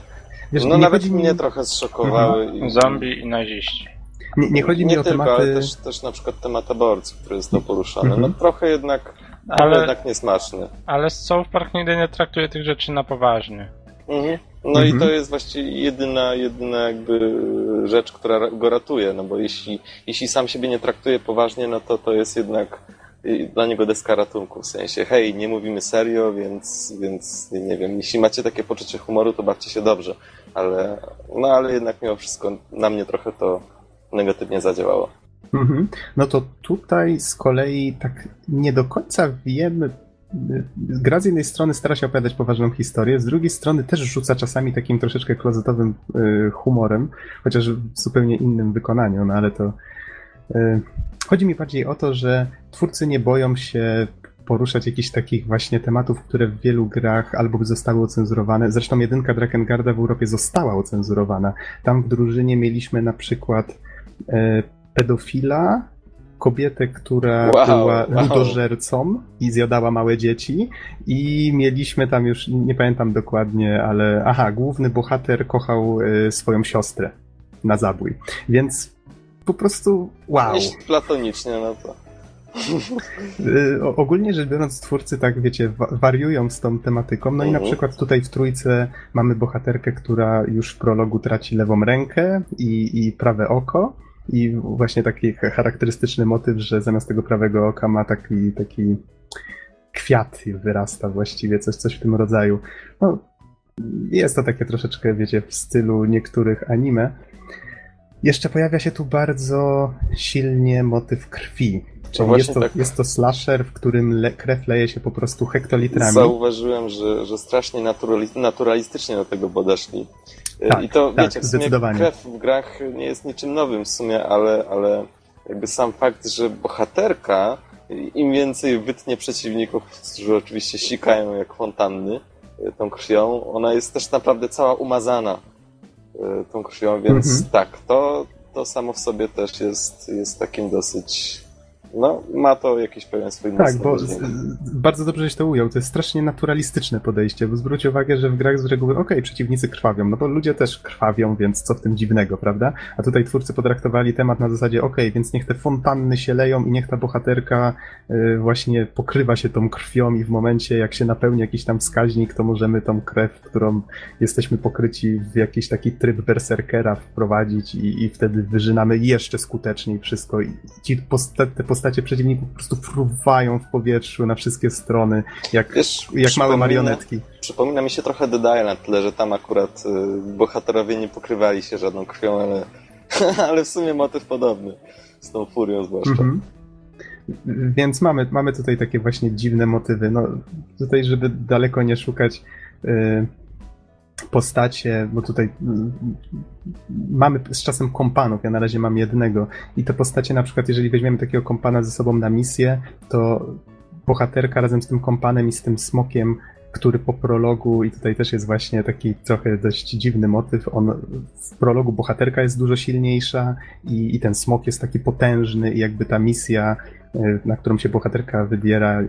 Wiesz, no nawet mi... mnie trochę zszokowały. Mhm. I... Zombie i naziści. Nie, nie chodzi nie mi o tylko, tematy... ale też, też na przykład temat aborcji, który jest to poruszany. No trochę jednak, ale, jednak niesmaczny. Ale South Park nigdy nie traktuje tych rzeczy na poważnie. Mhm. No mhm. i to jest właściwie jedyna, jedyna jakby rzecz, która go ratuje, no bo jeśli, jeśli sam siebie nie traktuje poważnie, no to to jest jednak y, dla niego deska ratunku, w sensie hej, nie mówimy serio, więc, więc nie wiem, jeśli macie takie poczucie humoru, to bawcie się dobrze, ale, no ale jednak mimo wszystko na mnie trochę to negatywnie zadziałało. Mhm. No to tutaj z kolei tak nie do końca wiemy, gra z jednej strony stara się opowiadać poważną historię, z drugiej strony też rzuca czasami takim troszeczkę klozetowym y, humorem, chociaż w zupełnie innym wykonaniu, no ale to. Y, chodzi mi bardziej o to, że twórcy nie boją się poruszać jakichś takich właśnie tematów, które w wielu grach albo zostały ocenzurowane. Zresztą jedynka Drakengarda w Europie została ocenzurowana. Tam w drużynie mieliśmy na przykład e, pedofila, kobietę, która Wow, była wow. ludożercą i zjadała małe dzieci i mieliśmy tam już, nie pamiętam dokładnie, ale aha, główny bohater kochał y, swoją siostrę na zabój. Więc po prostu wow. Jeśli platonicznie, no to. O- Ogólnie rzecz biorąc, twórcy tak, wiecie, wa- wariują z tą tematyką. No i na Mhm. przykład tutaj w trójce mamy bohaterkę, która już w prologu traci lewą rękę i, i prawe oko. I właśnie taki charakterystyczny motyw, że zamiast tego prawego oka ma taki, taki kwiat wyrasta właściwie, coś, coś w tym rodzaju. No, jest to takie troszeczkę, wiecie, w stylu niektórych anime. Jeszcze pojawia się tu bardzo silnie motyw krwi. Czyli właśnie jest, to, tak. jest to slasher, w którym le, krew leje się po prostu hektolitrami. Zauważyłem, że, że strasznie naturali- naturalistycznie do tego podeszli. Y, Tak, I to tak, wiecie, w sumie krew w grach nie jest niczym nowym w sumie, ale, ale jakby sam fakt, że bohaterka im więcej wytnie przeciwników, którzy oczywiście sikają jak fontanny y, tą krwią, ona jest też naprawdę cała umazana y, tą krwią, więc Mhm. tak, to, to samo w sobie też jest, jest takim dosyć no, ma to jakiś pewien swój Tak, bo z, bardzo dobrze żeś to ujął. To jest strasznie naturalistyczne podejście, bo zwróć uwagę, że w grach z reguły, okej, przeciwnicy krwawią, no bo ludzie też krwawią, więc co w tym dziwnego, prawda? A tutaj twórcy potraktowali temat na zasadzie, okej, więc niech te fontanny się leją i niech ta bohaterka y, właśnie pokrywa się tą krwią i w momencie, jak się napełni jakiś tam wskaźnik, to możemy tą krew, którą jesteśmy pokryci w jakiś taki tryb berserkera wprowadzić i, i wtedy wyżynamy jeszcze skuteczniej wszystko i ci posta- te postacie przeciwników po prostu fruwają w powietrzu na wszystkie strony, jak, Wiesz, jak małe marionetki. Przypomina mi się trochę The na tyle, że tam akurat y, bohaterowie nie pokrywali się żadną krwią, ale, ale w sumie motyw podobny. Z tą furią zwłaszcza. Mhm. Więc mamy, mamy tutaj takie właśnie dziwne motywy. No, tutaj, żeby daleko nie szukać y, postacie, bo tutaj y, mamy z czasem kompanów, ja na razie mam jednego. I te postacie na przykład, jeżeli weźmiemy takiego kompana ze sobą na misję, to bohaterka razem z tym kompanem i z tym smokiem który po prologu, i tutaj też jest właśnie taki trochę dość dziwny motyw, on w prologu bohaterka jest dużo silniejsza i, i ten smok jest taki potężny i jakby ta misja, na którą się bohaterka wybiera,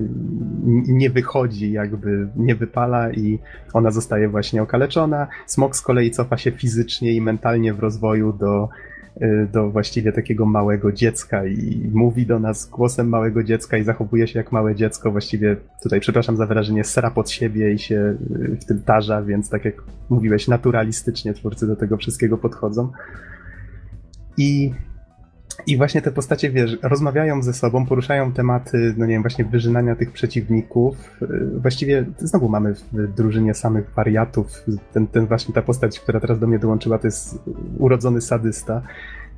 nie wychodzi, jakby nie wypala i ona zostaje właśnie okaleczona. Smok z kolei cofa się fizycznie i mentalnie w rozwoju do y, do właściwie takiego małego dziecka i mówi do nas głosem małego dziecka i zachowuje się jak małe dziecko. Właściwie tutaj, przepraszam za wyrażenie, sra pod siebie i się y, w tym tarza, więc tak jak mówiłeś, naturalistycznie twórcy do tego wszystkiego podchodzą. I i właśnie te postacie, wiesz, rozmawiają ze sobą, poruszają tematy, no nie wiem, właśnie wyżynania tych przeciwników. Yy, Właściwie znowu mamy w drużynie samych wariatów. Ten, ten właśnie ta postać, która teraz do mnie dołączyła, to jest urodzony sadysta.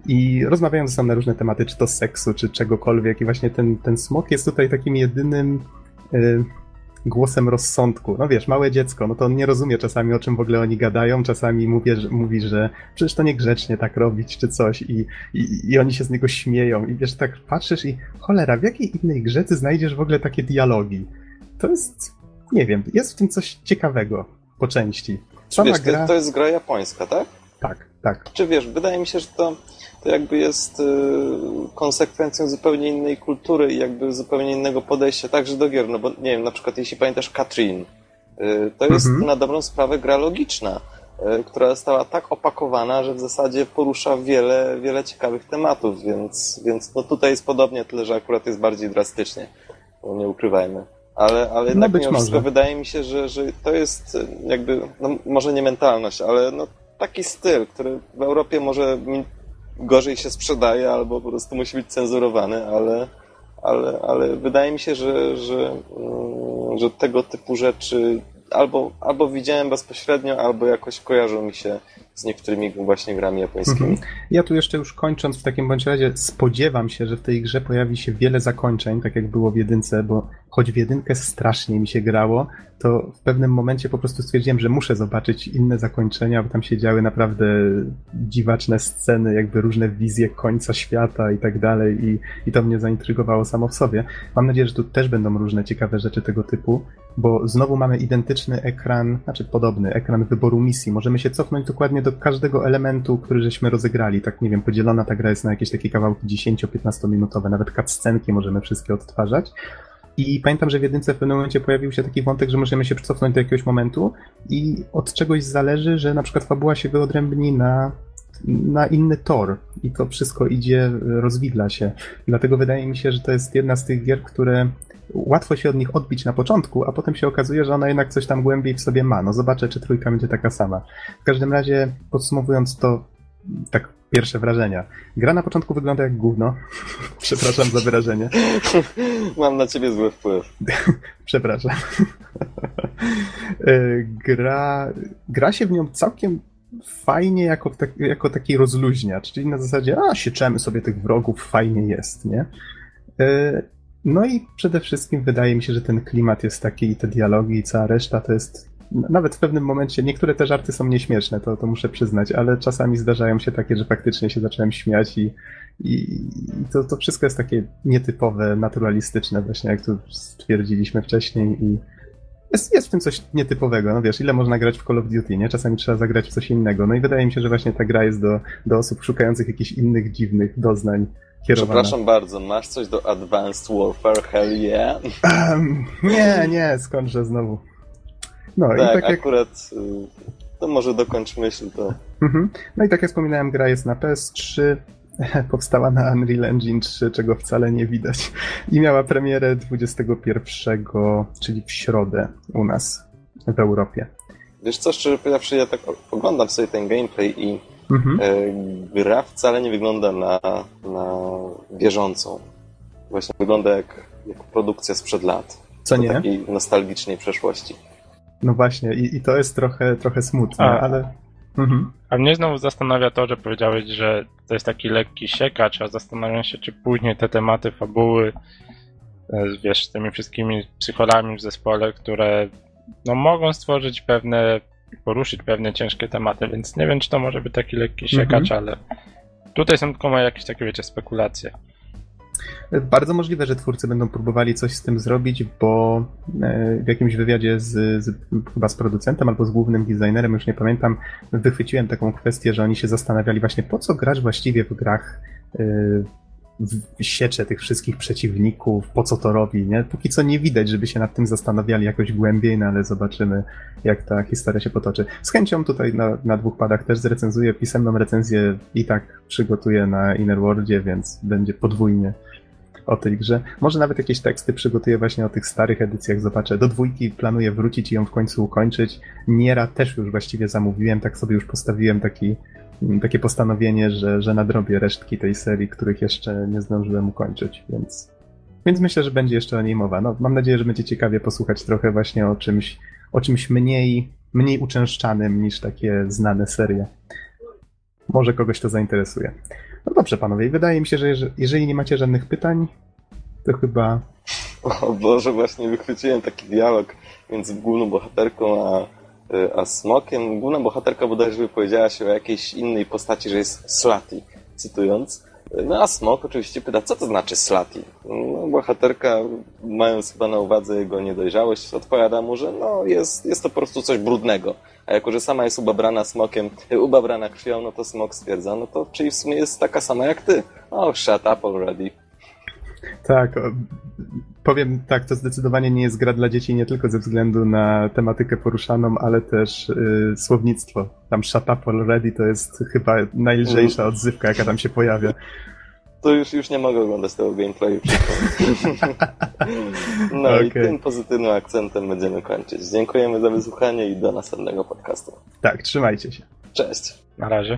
I rozmawiają ze sobą na różne tematy, czy to seksu, czy czegokolwiek. I właśnie ten, ten smok jest tutaj takim jedynym yy, głosem rozsądku. No wiesz, małe dziecko, no to on nie rozumie czasami, o czym w ogóle oni gadają. Czasami mówię, że, mówi, że przecież to niegrzecznie tak robić, czy coś. I, i, I oni się z niego śmieją. I wiesz, tak patrzysz i cholera, w jakiej innej grze ty znajdziesz w ogóle takie dialogi? To jest, nie wiem, jest w tym coś ciekawego po części. Sama Wiesz, gra... to, to jest gra japońska, tak? Tak, tak. Czy wiesz, wydaje mi się, że to, to jakby jest y, konsekwencją zupełnie innej kultury i jakby zupełnie innego podejścia także do gier. No bo nie wiem, na przykład jeśli pamiętasz Katrin, y, to jest Mhm. na dobrą sprawę gra logiczna, y, która została tak opakowana, że w zasadzie porusza wiele, wiele ciekawych tematów, więc, więc no tutaj jest podobnie, tyle że akurat jest bardziej drastycznie. No nie ukrywajmy. Ale, ale jednak być mimo wszystko może. wydaje mi się, że, że to jest jakby, no może nie mentalność, ale no taki styl, który w Europie może gorzej się sprzedaje albo po prostu musi być cenzurowany, ale, ale, ale wydaje mi się, że, że, mm, że tego typu rzeczy albo, albo widziałem bezpośrednio, albo jakoś kojarzą mi się z niektórymi właśnie grami japońskimi. Mhm. Ja tu jeszcze już kończąc w takim bądź razie spodziewam się, że w tej grze pojawi się wiele zakończeń, tak jak było w jedynce, bo choć w jedynkę strasznie mi się grało, to w pewnym momencie po prostu stwierdziłem, że muszę zobaczyć inne zakończenia, bo tam się działy naprawdę dziwaczne sceny, jakby różne wizje końca świata i tak dalej i, i to mnie zaintrygowało samo w sobie. Mam nadzieję, że tu też będą różne ciekawe rzeczy tego typu bo znowu mamy identyczny ekran, znaczy podobny ekran wyboru misji. Możemy się cofnąć dokładnie do każdego elementu, który żeśmy rozegrali. Tak, nie wiem, podzielona ta gra jest na jakieś takie kawałki 10-15 minutowe, nawet cutscenki możemy wszystkie odtwarzać. I pamiętam, że w jedynce w pewnym momencie pojawił się taki wątek, że możemy się cofnąć do jakiegoś momentu i od czegoś zależy, że na przykład fabuła się wyodrębni na, na inny tor i to wszystko idzie, rozwidla się. Dlatego wydaje mi się, że to jest jedna z tych gier, które łatwo się od nich odbić na początku, a potem się okazuje, że ona jednak coś tam głębiej w sobie ma. No zobaczę, czy trójka będzie taka sama. W każdym razie, podsumowując to, tak pierwsze wrażenia. Gra na początku wygląda jak gówno. Przepraszam za wyrażenie. Mam na ciebie zły wpływ. Przepraszam. E, gra, gra się w nią całkiem fajnie jako, tak, jako taki rozluźniacz, czyli na zasadzie, a sieczemy sobie tych wrogów, fajnie jest, nie? No i przede wszystkim wydaje mi się, że ten klimat jest taki i te dialogi i cała reszta to jest nawet w pewnym momencie, niektóre te żarty są nieśmieszne, to, to muszę przyznać, ale czasami zdarzają się takie, że faktycznie się zacząłem śmiać i, i, i to, to wszystko jest takie nietypowe, naturalistyczne właśnie, jak tu stwierdziliśmy wcześniej i jest, jest w tym coś nietypowego, no wiesz, ile można grać w Call of Duty, nie? Czasami trzeba zagrać w coś innego, no i wydaje mi się, że właśnie ta gra jest do, do osób szukających jakichś innych dziwnych doznań kierowana. Przepraszam bardzo, masz coś do Advanced Warfare? Hell yeah? Um, nie, nie, skądże znowu. No tak, i tak jak... akurat y, to może dokończ myśl to. Mhm. No i tak jak wspominałem, gra jest na PS3, powstała na Unreal Engine 3, czego wcale nie widać. I miała premierę 21, czyli w środę u nas w Europie. Wiesz co, szczerze powiedziawszy, ja tak oglądam sobie ten gameplay i mhm. e, gra wcale nie wygląda na, na bieżącą. Właśnie wygląda jak, jak produkcja sprzed lat. Co nie? Takiej nostalgicznej przeszłości. No właśnie, i, i to jest trochę, trochę smutne, a, ale. Mhm. A mnie znowu zastanawia to, że powiedziałeś, że to jest taki lekki siekacz, a zastanawiam się, czy później te tematy fabuły, e, wiesz, z tymi wszystkimi psycholami w zespole, które no, mogą stworzyć pewne, poruszyć pewne ciężkie tematy, więc nie wiem, czy to może być taki lekki siekacz, mhm. ale tutaj są tylko moje jakieś takie, wiecie, spekulacje. Bardzo możliwe, że twórcy będą próbowali coś z tym zrobić, bo e, w jakimś wywiadzie z, z, chyba z producentem albo z głównym designerem, już nie pamiętam, wychwyciłem taką kwestię, że oni się zastanawiali właśnie, po co grać właściwie w grach e, siecze tych wszystkich przeciwników, po co to robi, nie? Póki co nie widać, żeby się nad tym zastanawiali jakoś głębiej, no ale zobaczymy, jak ta historia się potoczy. Z chęcią tutaj na, na dwóch padach też zrecenzuję, pisemną recenzję i tak przygotuję na Inner Worldzie, więc będzie podwójnie o tej grze. Może nawet jakieś teksty przygotuję właśnie o tych starych edycjach, zobaczę. Do dwójki planuję wrócić i ją w końcu ukończyć. Niera też już właściwie zamówiłem, tak sobie już postawiłem taki, takie postanowienie, że, że nadrobię resztki tej serii, których jeszcze nie zdążyłem ukończyć, więc, więc myślę, że będzie jeszcze o niej mowa. No, mam nadzieję, że będzie ciekawie posłuchać trochę właśnie o czymś, o czymś mniej, mniej uczęszczanym niż takie znane serie. Może kogoś to zainteresuje. No dobrze, panowie, wydaje mi się, że jeżeli nie macie żadnych pytań, to chyba. O Boże, właśnie wychwyciłem taki dialog między główną bohaterką a, a Smokiem. Główna bohaterka bodajże powiedziała się o jakiejś innej postaci, że jest Slati, cytując. No a Smok oczywiście pyta, co to znaczy Slati? No, bohaterka, mając chyba na uwadze jego niedojrzałość, odpowiada mu, że no, jest, jest to po prostu coś brudnego. A jako, że sama jest ubabrana smokiem, ubabrana krwią, no to smok stwierdza, no to czyli w sumie jest taka sama jak ty. Oh, shut up already. Tak, powiem tak, to zdecydowanie nie jest gra dla dzieci nie tylko ze względu na tematykę poruszaną, ale też y, słownictwo. Tam shut up already to jest chyba najlżejsza odzywka, jaka tam się pojawia. To już, już nie mogę oglądać tego gameplayu. no okay. i tym pozytywnym akcentem będziemy kończyć. Dziękujemy za wysłuchanie i do następnego podcastu. Tak, trzymajcie się. Cześć. Na razie.